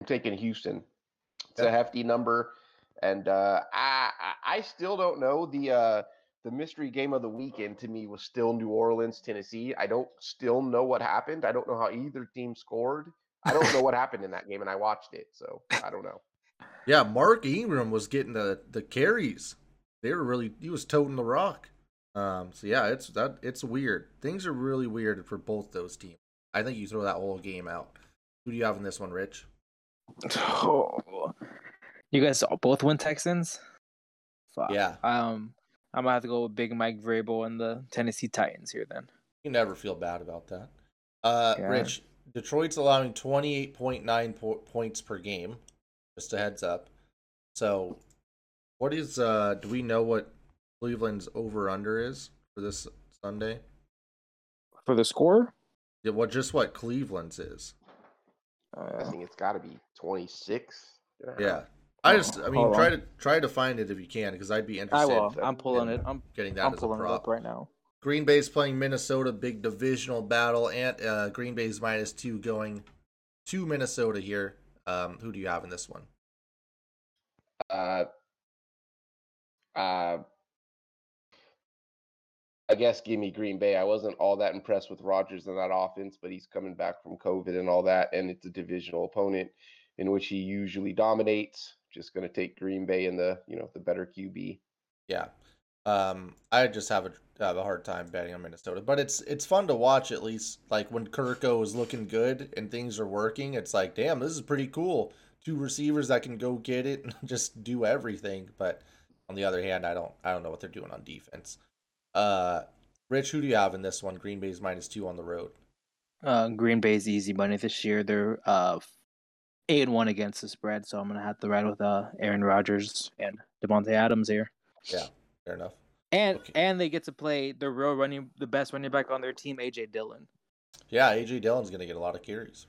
I'm taking Houston. It's Yeah. a hefty number, and uh, I I still don't know the uh, the mystery game of the weekend. To me, was still New Orleans, Tennessee. I don't still know what happened. I don't know how either team scored. I don't know what happened in that game, and I watched it, so I don't know. Yeah, Mark Ingram was getting the the carries. They were really he was toting the rock. Um, so yeah, it's that it's weird. Things are really weird for both those teams. I think you throw that whole game out. Who do you have in this one, Rich? Oh, You guys both win Texans? Fuck. Yeah, Um, I'm gonna have to go with Big Mike Vrabel and the Tennessee Titans here. Then you never feel bad about that. Uh, Yeah. Rich, Detroit's allowing 28.9 po- points per game. Just a heads up. So, what is uh? Do we know what Cleveland's over under is for this Sunday? for the score, Yeah, what just what Cleveland's is? I uh, think it's got to be 26. and a half. Yeah, I just I mean Hold try on. to try to find it if you can because I'd be I interested will. I'm pulling in it. I'm getting that I'm as a pulling it prop. up right now. Green Bay's playing Minnesota, big divisional battle, and uh, Green Bay's minus two going to Minnesota here. Um, who do you have in this one? Uh, uh, I guess give me Green Bay. I wasn't all that impressed with Rodgers in that offense, but he's coming back from COVID and all that, and it's a divisional opponent in which he usually dominates. Just going to take Green Bay and the you know the better QB. Yeah, um, I just have a have a hard time betting on Minnesota, but it's it's fun to watch at least. Like when Kirko is looking good and things are working, it's like, damn, this is pretty cool. Two receivers that can go get it and just do everything. But on the other hand, I don't I don't know what they're doing on defense. Uh, Rich, who do you have in this one? Green Bay's minus two on the road. Uh, Green Bay's easy money this year. They're uh eight and one against the spread, so I'm gonna have to ride with uh Aaron Rodgers and Davante Adams here. Yeah, fair enough. And Okay. and they get to play the real running, the best running back on their team, AJ Dillon. Yeah, AJ Dillon's gonna get a lot of carries.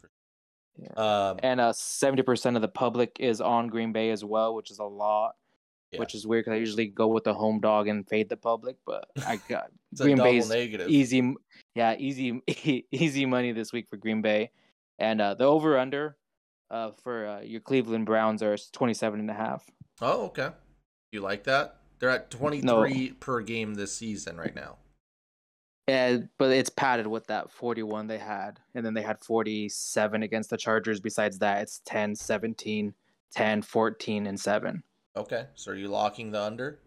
Yeah. Um, And uh, seventy percent of the public is on Green Bay as well, which is a lot. Yeah. Which is weird because I usually go with the home dog and fade the public, but I got it's Green Bay's negative. easy, yeah, easy, easy money this week for Green Bay, and uh, the over under uh, for uh, your Cleveland Browns are 27 and a half. Oh, okay. You like that? They're at 23 per game this season right now. And, but it's padded with that 41 they had, and then they had 47 against the Chargers. Besides that, it's 10, 17, 10, 14, and 7 Okay. So are you locking the under?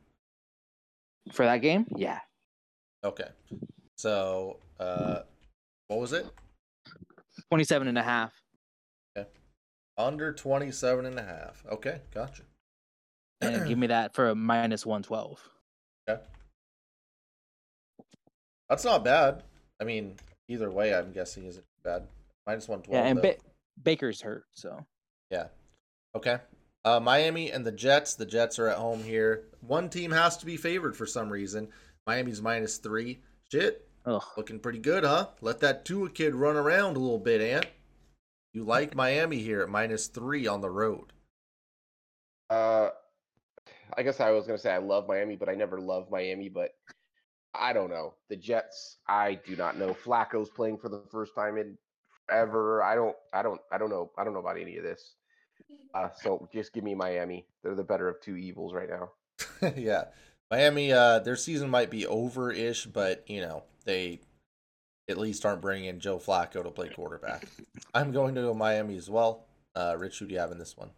for that game. Yeah, Okay. So, uh, what was it? 27 and a half. Under 27 and a half. Okay, gotcha. and give me that for a minus 112. Okay. That's not bad. I mean, either way, I'm guessing isn't bad. Minus 112. Yeah, and ba- Baker's hurt, so Yeah. Okay. Uh, Miami and the Jets. The Jets are at home here. One team has to be favored for some reason. Miami's minus three. Shit. ugh. Looking pretty good, huh? Let that Tua kid run around a little bit, Ant. You like Miami here at minus three on the road. Uh, I guess I was gonna say I love Miami, but I never love Miami. But I don't know the Jets. I do not know. Flacco's playing for the first time in ever. I don't. I don't. I don't know. I don't know about any of this. Uh, so just give me Miami. They're the better of two evils right now. yeah. Miami, uh, their season might be over ish, but, you know, they at least aren't bringing in Joe Flacco to play quarterback. I'm going to go Miami as well. Uh, Rich, who do you have in this one?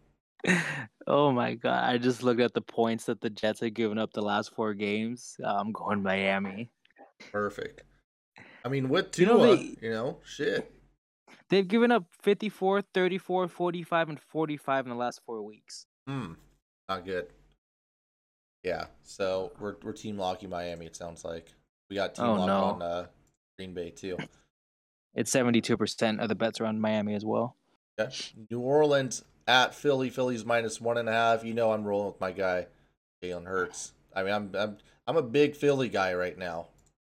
oh my god! I just looked at the points that the Jets have given up the last four games. Uh, I'm going Miami. Perfect. I mean, with You Tua, know, you know, shit. They've given up 54, 34, 45, and 45 in the last four weeks. Hmm. Not good. Yeah. So we're we're team locking Miami. It sounds like we got team Oh, lock no. on uh, Green Bay too. It's 72% of the bets are on Miami as well. Yeah. New Orleans at Philly. Philly's minus one and a half. You know I'm rolling with my guy, Jalen Hurts. I mean, I'm I'm I'm a big Philly guy right now.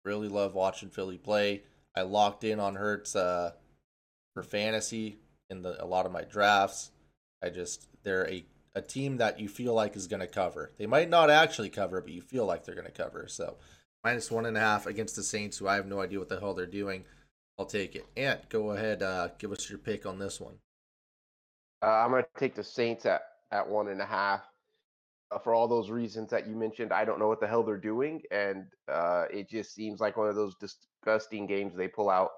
Really love watching Philly play. I locked in on Hurts uh, for fantasy in the a lot of my drafts. I just they're a a team that you feel like is going to cover. They might not actually cover, but you feel like they're going to cover. So minus one and a half against the Saints, who I have no idea what the hell they're doing. I'll take it. Ant, go ahead. Uh, give us your pick on this one. Uh, I'm going to take the Saints at, at one and a half. Uh, for all those reasons that you mentioned, I don't know what the hell they're doing. And uh, it just seems like one of those disgusting games they pull out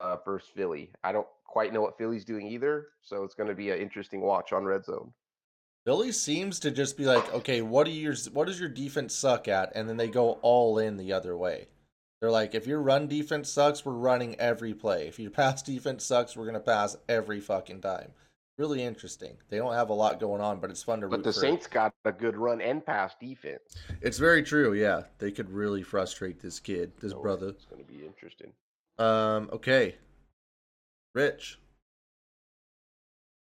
uh, versus Philly. I don't quite know what Philly's doing either. So it's going to be an interesting watch on Red Zone. Philly seems to just be like, okay, what do your what does your defense suck at? And then they go all in the other way. They're like, if your run defense sucks, we're running every play. If your pass defense sucks, we're gonna pass every fucking time. Really interesting. They don't have a lot going on, but it's fun to root But the. Saints got a good run and pass defense. It's very true. Yeah, they could really frustrate this kid, this So brother. It's going to be interesting. Um. Okay. Rich.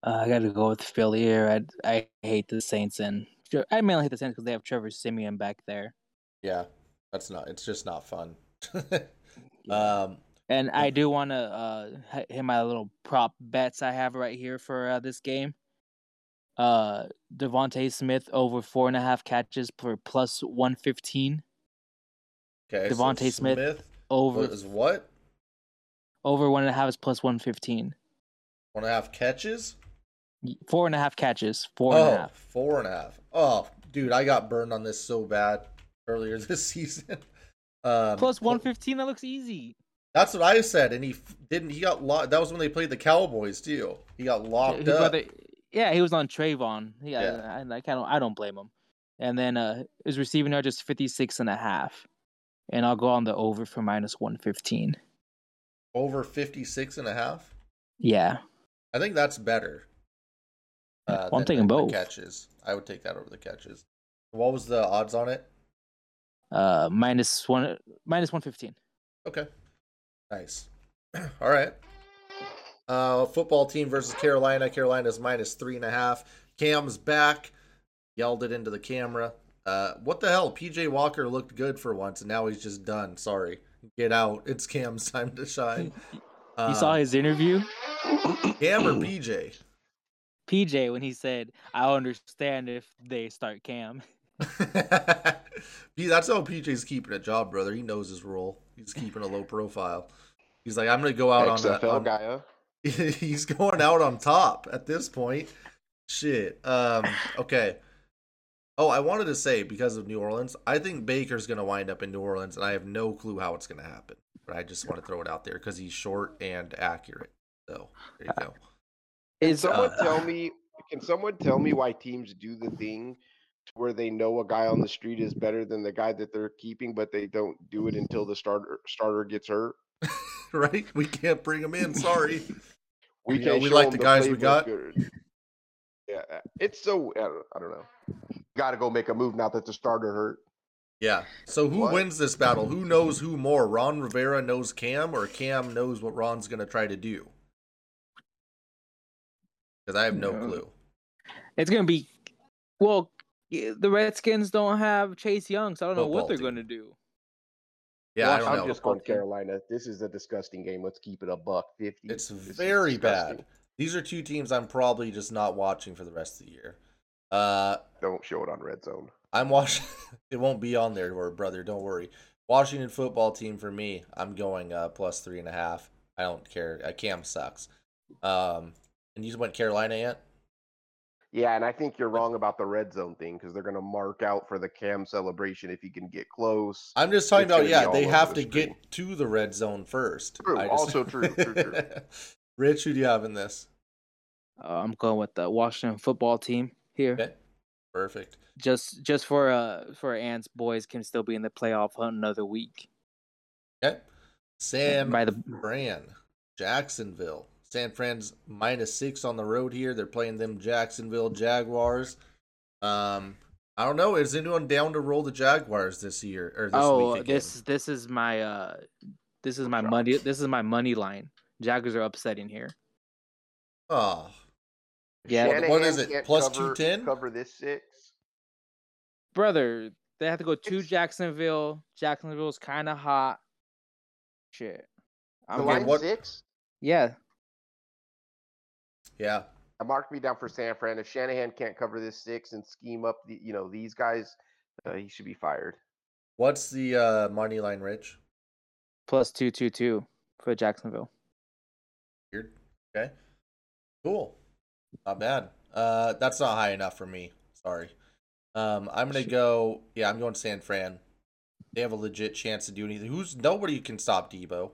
Uh, I got to go with Philly here. I, I hate the Saints, and I mainly hate the Saints because they have Trevor Siemian back there. Yeah, that's not. It's just not fun. Um. And I do want to uh, hit my little prop bets I have right here for uh, this game. Uh, DeVonta Smith over four and a half catches for plus one fifteen. Okay. so DeVonta Smith Over is what? Over one and a half is plus one fifteen. One and a half catches. Four and a half catches. Four and a oh, half. four and a half. Oh, dude, I got burned on this so bad earlier this season. Um, Plus one fifteen. That looks easy. That's what I said, and he didn't. He got locked. That was when they played the Cowboys too. He got locked His up. brother- yeah, he was on Trevon. Yeah, Yeah. I, I, kind of I don't blame him. And then uh his receiving yard just 56 and a half. And I'll go on the over for minus 115. Over 56 and a half. Yeah. I think that's better. Well, I'm taking both. catches. I would take that over the catches. What was the odds on it? Uh minus one minus 115. Okay. Nice. All right. Uh, football team versus Carolina. Carolina's minus three and a half. Cam's back. Yelled it into the camera. Uh, what the hell? PJ Walker looked good for once, and now he's just done. Sorry. Get out. It's Cam's time to shine. you saw Uh, his interview? Cam or PJ? PJ when he said, "I'll understand if they start Cam." P- That's how PJ's keeping a job, brother. He knows his role. He's keeping a low profile. He's like, I'm gonna go out on the. XFL on- guy, huh? he's going out on top at this point. Shit. Um. Okay. Oh, I wanted to say because of New Orleans, I think Baker's gonna wind up in New Orleans, and I have no clue how it's gonna happen. But I just want to throw it out there because he's short and accurate. So there you go. Can Is someone uh, tell me? Can someone tell me why teams do the thing where they know a guy on the street is better than the guy that they're keeping, but they don't do it until the starter starter gets hurt? right? We can't bring him in. Sorry. We You know, can't we like the guys we got. good. Yeah, uh, it's so I don't, I don't know. Got to go make a move now that the starter hurt. Yeah. So who What? wins this battle? Who knows who more? Ron Rivera knows Cam, or Cam knows what Ron's gonna try to do? Because I have no Yeah. clue. it's gonna be well. The Redskins don't have Chase Young, so I don't know what they're gonna do. Yeah, I don't I'm know. just going Okay. Carolina. This is a disgusting game. Let's keep it a buck fifty. It's This very bad. These are two teams I'm probably just not watching for the rest of the year. Uh, Don't show it on red zone. I'm watching. it won't be on there, or brother. Don't worry. Washington football team for me. I'm going uh, plus three and a half. I don't care. Uh, Cam sucks. Um, and you went Carolina yet? Yeah, and I think you're wrong about the red zone thing because they're going to mark out for the cam celebration if he can get close. I'm just talking It's about yeah. They have the to screen. get to the red zone first. True, just- also true, true, true. Rich, who do you have in this? Uh, I'm going with the Washington football team here. Okay, perfect. Just just for uh for Ants boys can still be in the playoff hunt another week. Okay, Sam By the Fran, Jacksonville. San Fran's minus six on the road here. They're playing them Jacksonville Jaguars. Um, I don't know. Is anyone down to roll the Jaguars this year or this oh this this is my uh this is my money this is my money line. Jaguars are upsetting here. Oh, Yeah, What- what Shanahan is it, plus cover- 210? Cover this six. brother, they have to go to It's- Jacksonville. Jacksonville's kind of hot. Shit. The I'm Okay, line what- six. yeah. yeah. I marked me down for San Fran. If Shanahan can't cover this six and scheme up the, you know, these guys, uh, he should be fired. What's the uh, money line, Rich? Plus two two two for Jacksonville. Weird. Okay. Cool. Not bad. Uh, that's not high enough for me. Sorry. Um, I'm gonna go. Yeah, I'm going San Fran. They have a legit chance to do anything. Who's nobody can stop Deebo.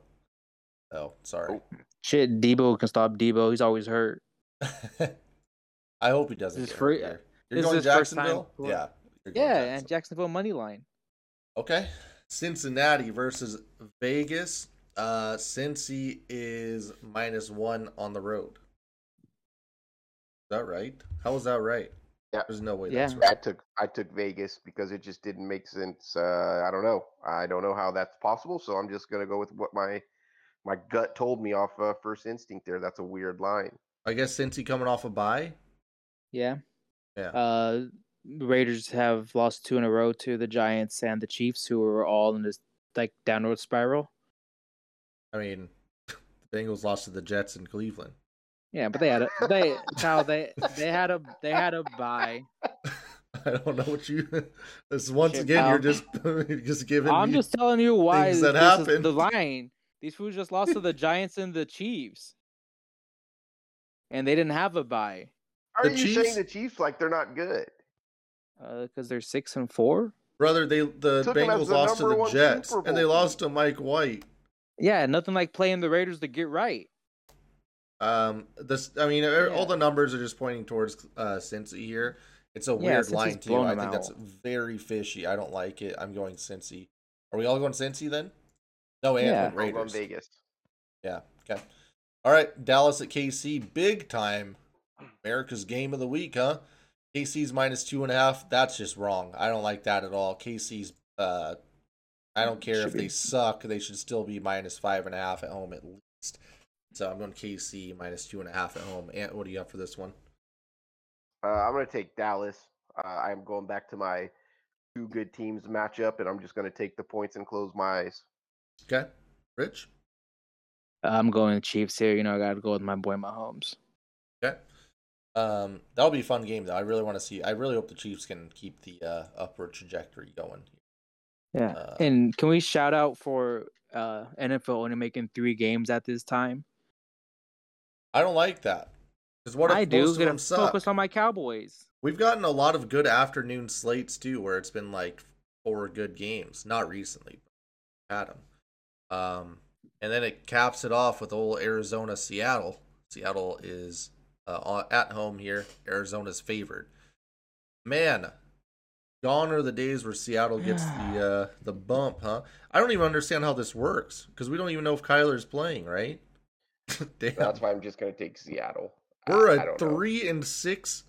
Oh, sorry. Shit, Deebo can stop Deebo. He's always hurt. I hope he doesn't. This Get is hurt free- You're is going his first time Jacksonville. Yeah. going Yeah, and Jacksonville. Jacksonville money line. Okay. Cincinnati versus Vegas. Uh, Cincy is minus one on the road. Is that right? How is that right? Yeah. There's no way Yeah. that's right. I took I took Vegas because it just didn't make sense. Uh, I don't know. I don't know how that's possible. So I'm just gonna go with what my my gut told me off uh, first instinct. There, that's a weird line. I guess Cincy coming off a bye. Yeah. Yeah. Uh, Raiders have lost two in a row to the Giants and the Chiefs, who are all in this like downward spiral. I mean, the Bengals lost to the Jets in Cleveland. Yeah, but they had a they Kyle they they had a they had a bye. I don't know what you. This once Shit, again, you're pal. just just giving. I'm me, just telling you why things that this is the line. These fools just lost to the Giants and the Chiefs, and they didn't have a bye Are The you Chiefs- saying the Chiefs like they're not good? Uh, because they're six and four. Brother, they the Took Bengals the lost to the Jets and they lost to Mike White. Yeah, nothing like playing the Raiders to get right. Um, this I mean, er, all the numbers are just pointing towards uh Cincy here. It's a weird Cincy's line too. I them think that's very fishy. I don't like it. I'm going Cincy. Are we all going Cincy then? No, and Yeah. went I'm going Raiders. Vegas. Yeah. Okay. All right. Dallas at KC. Big time. America's game of the week, huh? KC's minus two and a half. That's just wrong. I don't like that at all. KC's. Uh, I don't care Should if they suck. They should still be minus five and a half at home at least. So I'm going KC minus two and a half at home. Ant, what do you got for this one? Uh, I'm going to take Dallas. Uh, I'm going back to my two good teams matchup, and I'm just going to take the points and close my eyes. Okay. Rich. I'm going Chiefs here. You know, I got to go with my boy Mahomes. Okay. Um, that'll be a fun game though. I really want to see. I really hope the Chiefs can keep the uh, upward trajectory going. Yeah. Uh, and can we shout out for uh, NFL only making three games at this time? I don't like that because what if I do. most Gonna focus on my Cowboys. We've gotten a lot of good afternoon slates too, where it's been like four good games. Not recently, but had them. Um, and then it caps it off with old Arizona Seattle. Seattle is uh, at home here. Arizona's favored. Man, gone are the days where Seattle gets the uh, the bump, huh? I don't even understand how this works because we don't even know if Kyler's playing, right? That's why I'm just going to take Seattle. We're I a don't know. three and six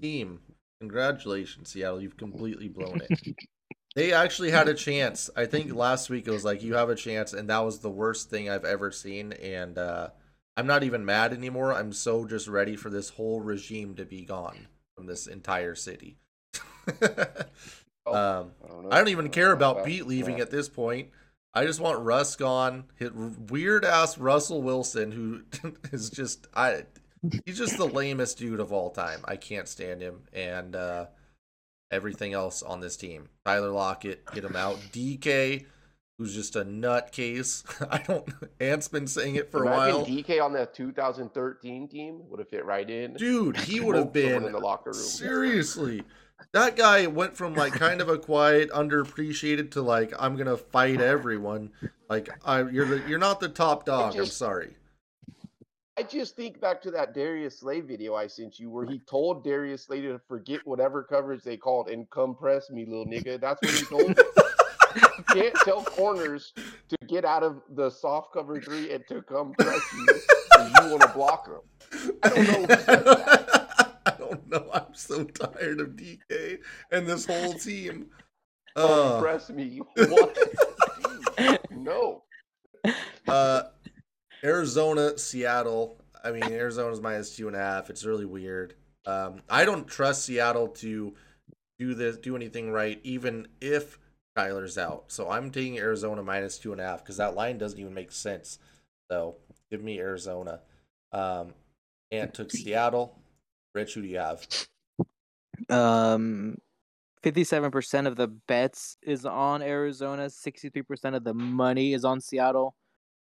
team. Congratulations, Seattle. You've completely blown it. they actually had a chance. I think last week it was like you have a chance, and that was the worst thing I've ever seen. And uh, I'm not even mad anymore. I'm so just ready for this whole regime to be gone from this entire city. Oh, um, I don't. I don't even care about that. Pete leaving Yeah. at this point. I just want Russ gone. Hit weird ass Russell Wilson, who is just I. He's just the lamest dude of all time. I can't stand him, and uh, everything else on this team. Tyler Lockett, get him out. DK, who's just a nutcase. I don't. Ant's been saying it for a while. DK on the 2013 team would have fit right in. Dude, he would have been in the locker room. Seriously. That guy went from like kind of a quiet, underappreciated to like I'm gonna fight everyone. Like I, you're the, you're not the top dog. I'm sorry. I just think back to that Darius Slay video I sent you where he told Darius Slay to forget whatever coverage they called and come press me, little nigga. That's what he told you can't tell corners to get out of the soft cover three and to come press you you want to block them. I don't know who said that. I don't know. I'm so tired of DK and this whole team. Uh, press me. What? no. uh, Arizona, Seattle. I mean, Arizona's minus two and a half. It's really weird. Um, I don't trust Seattle to do this, do anything right, even if Kyler's out. So I'm taking Arizona minus two and a half because that line doesn't even make sense. So give me Arizona. Um, Ant took Seattle. Rich, who do you have? Um, fifty-seven percent of the bets is on Arizona. Sixty-three percent of the money is on Seattle,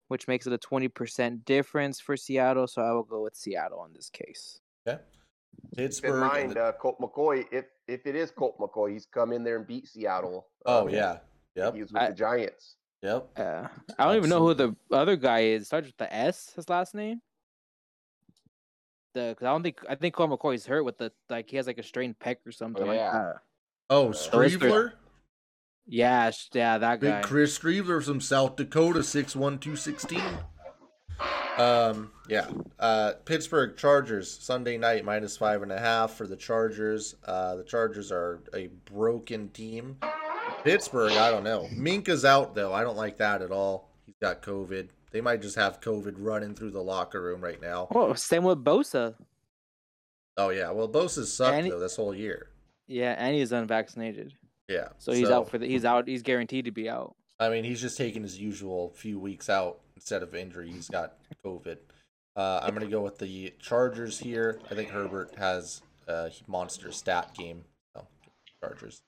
which makes it a twenty percent difference for Seattle. So I will go with Seattle in this case. Okay. Keep in mind, the- uh, Colt McCoy, if if it is Colt McCoy, he's come in there and beat Seattle. oh Um, yeah. Yep. He was with I- the Giants. Yep. Uh, I don't even know who the other guy is. Starts with the S. His last name. The because I don't think I think Colt McCoy's hurt with the like he has like a strained pec or something. like yeah. that. Oh, Christopher- Streveler. Yeah, yeah, that guy. Big Chris Streveler from South Dakota, six one two sixteen. Um, yeah. Uh, Pittsburgh Chargers Sunday night minus five and a half for the Chargers. Uh, the Chargers are a broken team. Pittsburgh, I don't know. Minkah's out though. I don't like that at all. He's got COVID. They might just have COVID running through the locker room right now. Oh, same with Bosa. Oh yeah. Well, Bosa's sucked he- though this whole year. Yeah, and he's unvaccinated, Yeah. so he's out for the. He's out. He's guaranteed to be out. I mean, he's just taking his usual few weeks out instead of injury. He's got COVID. Uh, I'm going to go with the Chargers here. I think Herbert has a monster stat game. So, Chargers.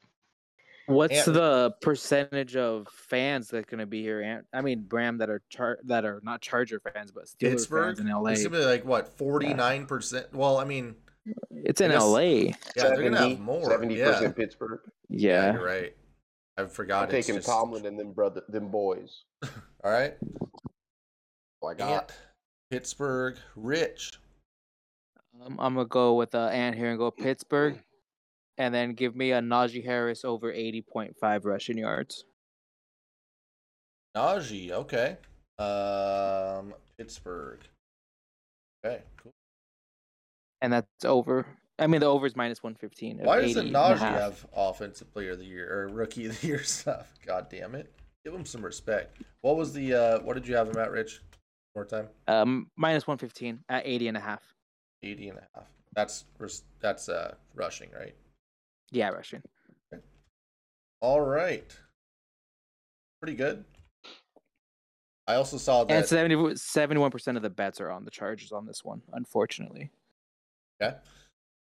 What's And- the percentage of fans that going to be here? Ant? I mean, Bram that are char- that are not Charger fans, but Steelers Pittsburgh fans in LA. It's going to be like, what, 49%? Well, I mean, It's in guess- LA. yeah, they're going to have more. 70% Pittsburgh. yeah, Yeah. you're right. I forgot. I'm taking just- Tomlin and them brother, them boys. All right. Oh, I got Ant, Pittsburgh, Rich. Um, I'm gonna go with uh, Ant here and go Pittsburgh, and then give me a Najee Harris over 80.5 rushing yards. Najee, okay. Um, Pittsburgh. Okay, cool. and that's over. I mean, the over is minus 115. of Why doesn't 80 and a Najee have offensive player of the year or rookie of the year stuff? God damn it. Give him some respect. What was the uh what did you have him at, Rich? One More time? Um, minus 115 at 80 and a half. 80 and a half. That's that's uh rushing, right? Yeah, rushing. All right. Pretty good. I also saw And that 70, 71% of the bets are on the Chargers on this one, unfortunately. Okay.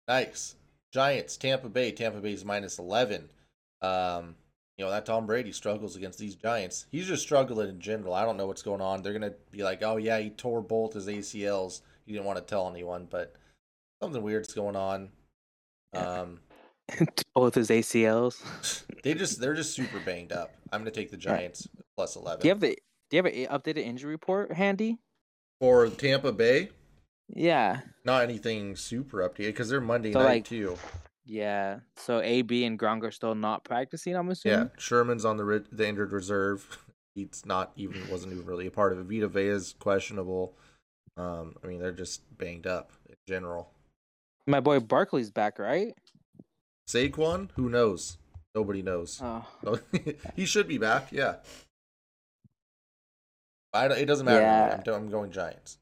Nice. Giants, Tampa Bay. Tampa Bay's minus 11. Um, you know, that Tom Brady struggles against these Giants. He's just struggling in general. I don't know what's going on. They're going to be like, oh, yeah, he tore both his ACLs. He didn't want to tell anyone, but something weird's going on. Um, Both his ACLs. they just, they're just super banged up. I'm going to take the Giants plus 11. Do you have the Do you have an updated injury report handy? For Tampa Bay, Yeah, not anything super updated because they're Monday So, night, like, too. yeah. So AB and Gronk are still not practicing. I'm assuming. Yeah. Sherman's on the ri- the injured reserve. He's not even wasn't even really a part of it. Vita Vea is questionable. Um, I mean they're just banged up in general. My boy Barkley's back, right? Saquon, who knows? Nobody knows. Oh, So, he should be back. Yeah. I don't, it doesn't matter. Yeah. I'm, I'm going Giants.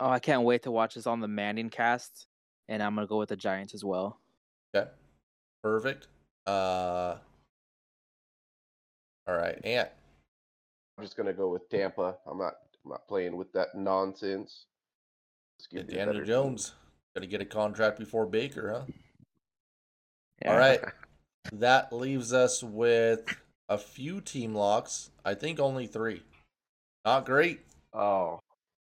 oh, I can't wait to watch this on the Manning cast, and I'm gonna go with the Giants as well. Okay. Perfect. Uh. All right, Ant. I'm just gonna go with Tampa. I'm not. I'm not playing with that nonsense. Let's give Daniel better Jones. Got to get a contract before Baker, huh? All Yeah. right. That leaves us with a few team locks. I think only three. Not great. Oh,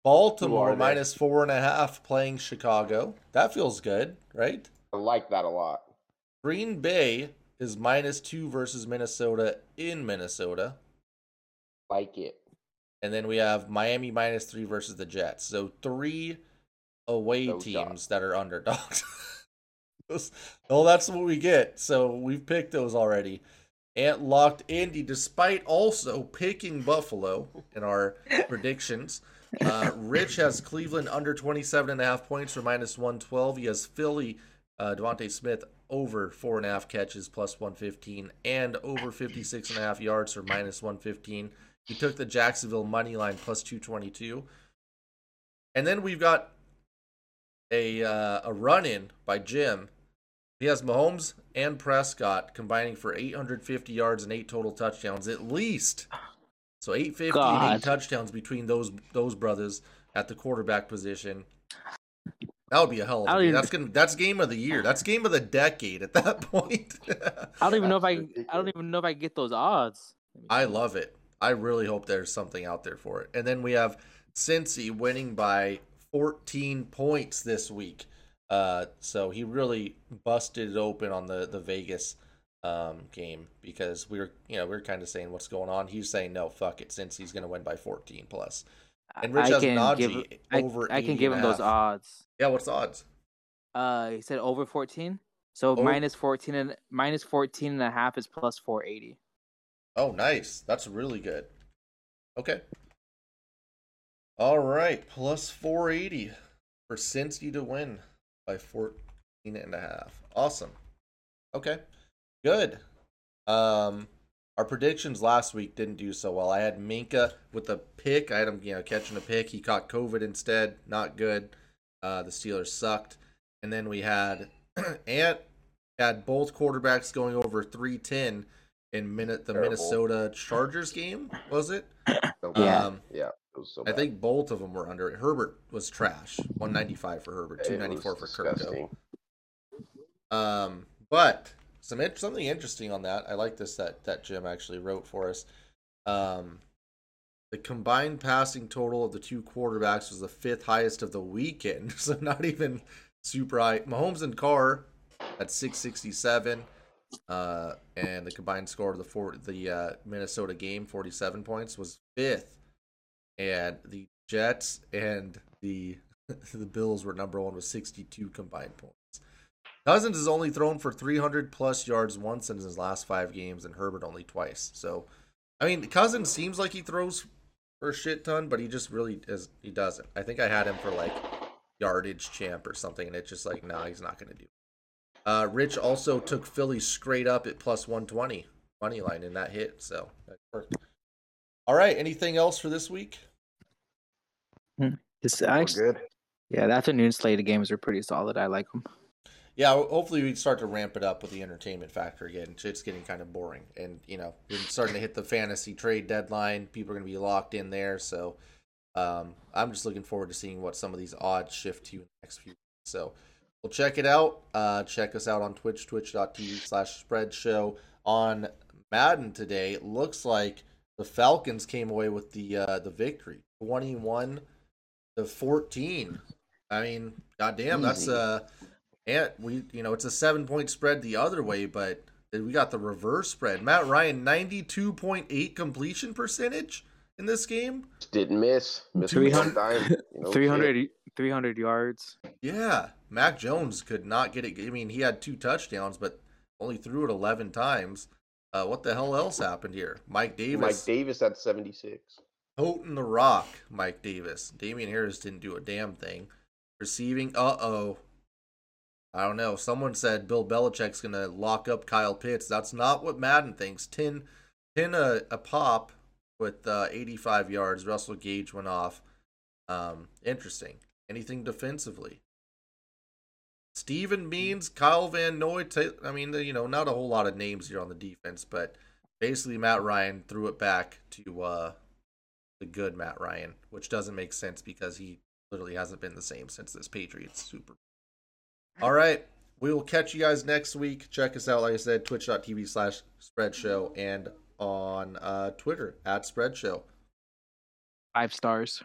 Baltimore minus four and a half playing Chicago. That feels good, right? I like that a lot. Green Bay is minus two versus Minnesota in Minnesota. Like it. And then we have Miami minus three versus the Jets. So three away teams that are underdogs. Well, that's what we get. So we've picked those already. Ant locked Indy, despite also picking Buffalo in our predictions. Uh, Rich has Cleveland under 27 and a half points for minus 112. He has Philly, uh, DeVonta Smith over four and a half catches plus 115 and over 56 and a half yards for minus 115. He took the Jacksonville money line plus 222. And then we've got a uh, a run in by Jim. He has Mahomes and Prescott combining for 850 yards and eight total touchdowns at least. So 850 and eight touchdowns between those those brothers at the quarterback position. That would be a hell of a game. That's gonna that's game of the year. That's game of the decade at that point. I don't even know if I. I don't even know if I get those odds. I love it. I really hope there's something out there for it. And then we have Cincy winning by 14 points this week. Uh, so he really busted it open on the the Vegas um, game because we were you know we were kind of saying what's going on. He's saying no, fuck it, since he's going to win by 14 plus. And Rich I has can Najee give. I, over I can give him those odds. Yeah, what's the odds? Uh, he said over 14. So Oh. minus 14 and minus 14 and a half is plus 480. Oh, nice. That's really good. Okay. All right, plus 480 for Cincy to win by 14 and a half. Awesome. Okay. Good. Um our predictions last week didn't do so well. I had Minkah with a pick. I had him, you know, catching a pick. He caught COVID instead. Not good. Uh the Steelers sucked. And then we had Ant had both quarterbacks going over 310 in minute the Terrible. Minnesota Chargers game, was it? Yeah. Um, yeah. Was so I think both of them were under it. Herbert was trash. 195 for Herbert, 294 for Kirko. Um, but some something interesting on that. I like this that that Jim actually wrote for us. Um, the combined passing total of the two quarterbacks was the fifth highest of the weekend, so not even super high. Mahomes and Carr at 667, Uh, and the combined score of the four, the uh, Minnesota game, 47 points, was fifth. And the Jets and the the Bills were number one with 62 combined points. Cousins has only thrown for 300 plus yards once in his last five games, and Herbert only twice. So, I mean, Cousins seems like he throws for a shit ton, but he just really is. He doesn't. I think I had him for like yardage champ or something, and it's just like, no, he's not going to do. Uh, Rich also took Philly straight up at plus 120 money line in that hit, so that worked. All right, anything else for this week? This actually, good. yeah, the afternoon slate of games are pretty solid. I like them. Yeah, hopefully we start to ramp it up with the entertainment factor again. It's getting kind of boring, and you know we're starting to hit the fantasy trade deadline. People are going to be locked in there, so um, I'm just looking forward to seeing what some of these odds shift to in the next few. Weeks. So we'll check it out. Uh, check us out on Twitch, twitch.tv slash spread show. On Madden today, it looks like the Falcons came away with the uh, the victory, 21 to 14. I mean, goddamn, that's Easy. uh, and we you know it's a seven point spread the other way, but we got the reverse spread. Matt Ryan, 92.8 completion percentage in this game. Didn't miss. Missed 300 time. You know, 300, 300 yards. Yeah, Mac Jones could not get it. I mean, he had two touchdowns, but only threw it 11 times. Uh, what the hell else happened here? Mike. Davis, Mike Davis at 76. Houghton the Rock, Mike Davis. Damien Harris didn't do a damn thing. Receiving, uh oh. I don't know. Someone said Bill Belichick's going to lock up Kyle Pitts. That's not what Madden thinks. 10, 10 a, a pop with uh, 85 yards. Russell Gage went off. Um, interesting. Anything defensively? Steven Means, Kyle Van Noy. Ta- I mean, you know, not a whole lot of names here on the defense, but basically Matt Ryan threw it back to uh, the good Matt Ryan, which doesn't make sense because he literally hasn't been the same since this Patriots Super. All right, we will catch you guys next week. Check us out, like I said, twitch.tv slash spread show and on uh, Twitter at spread show. Five stars.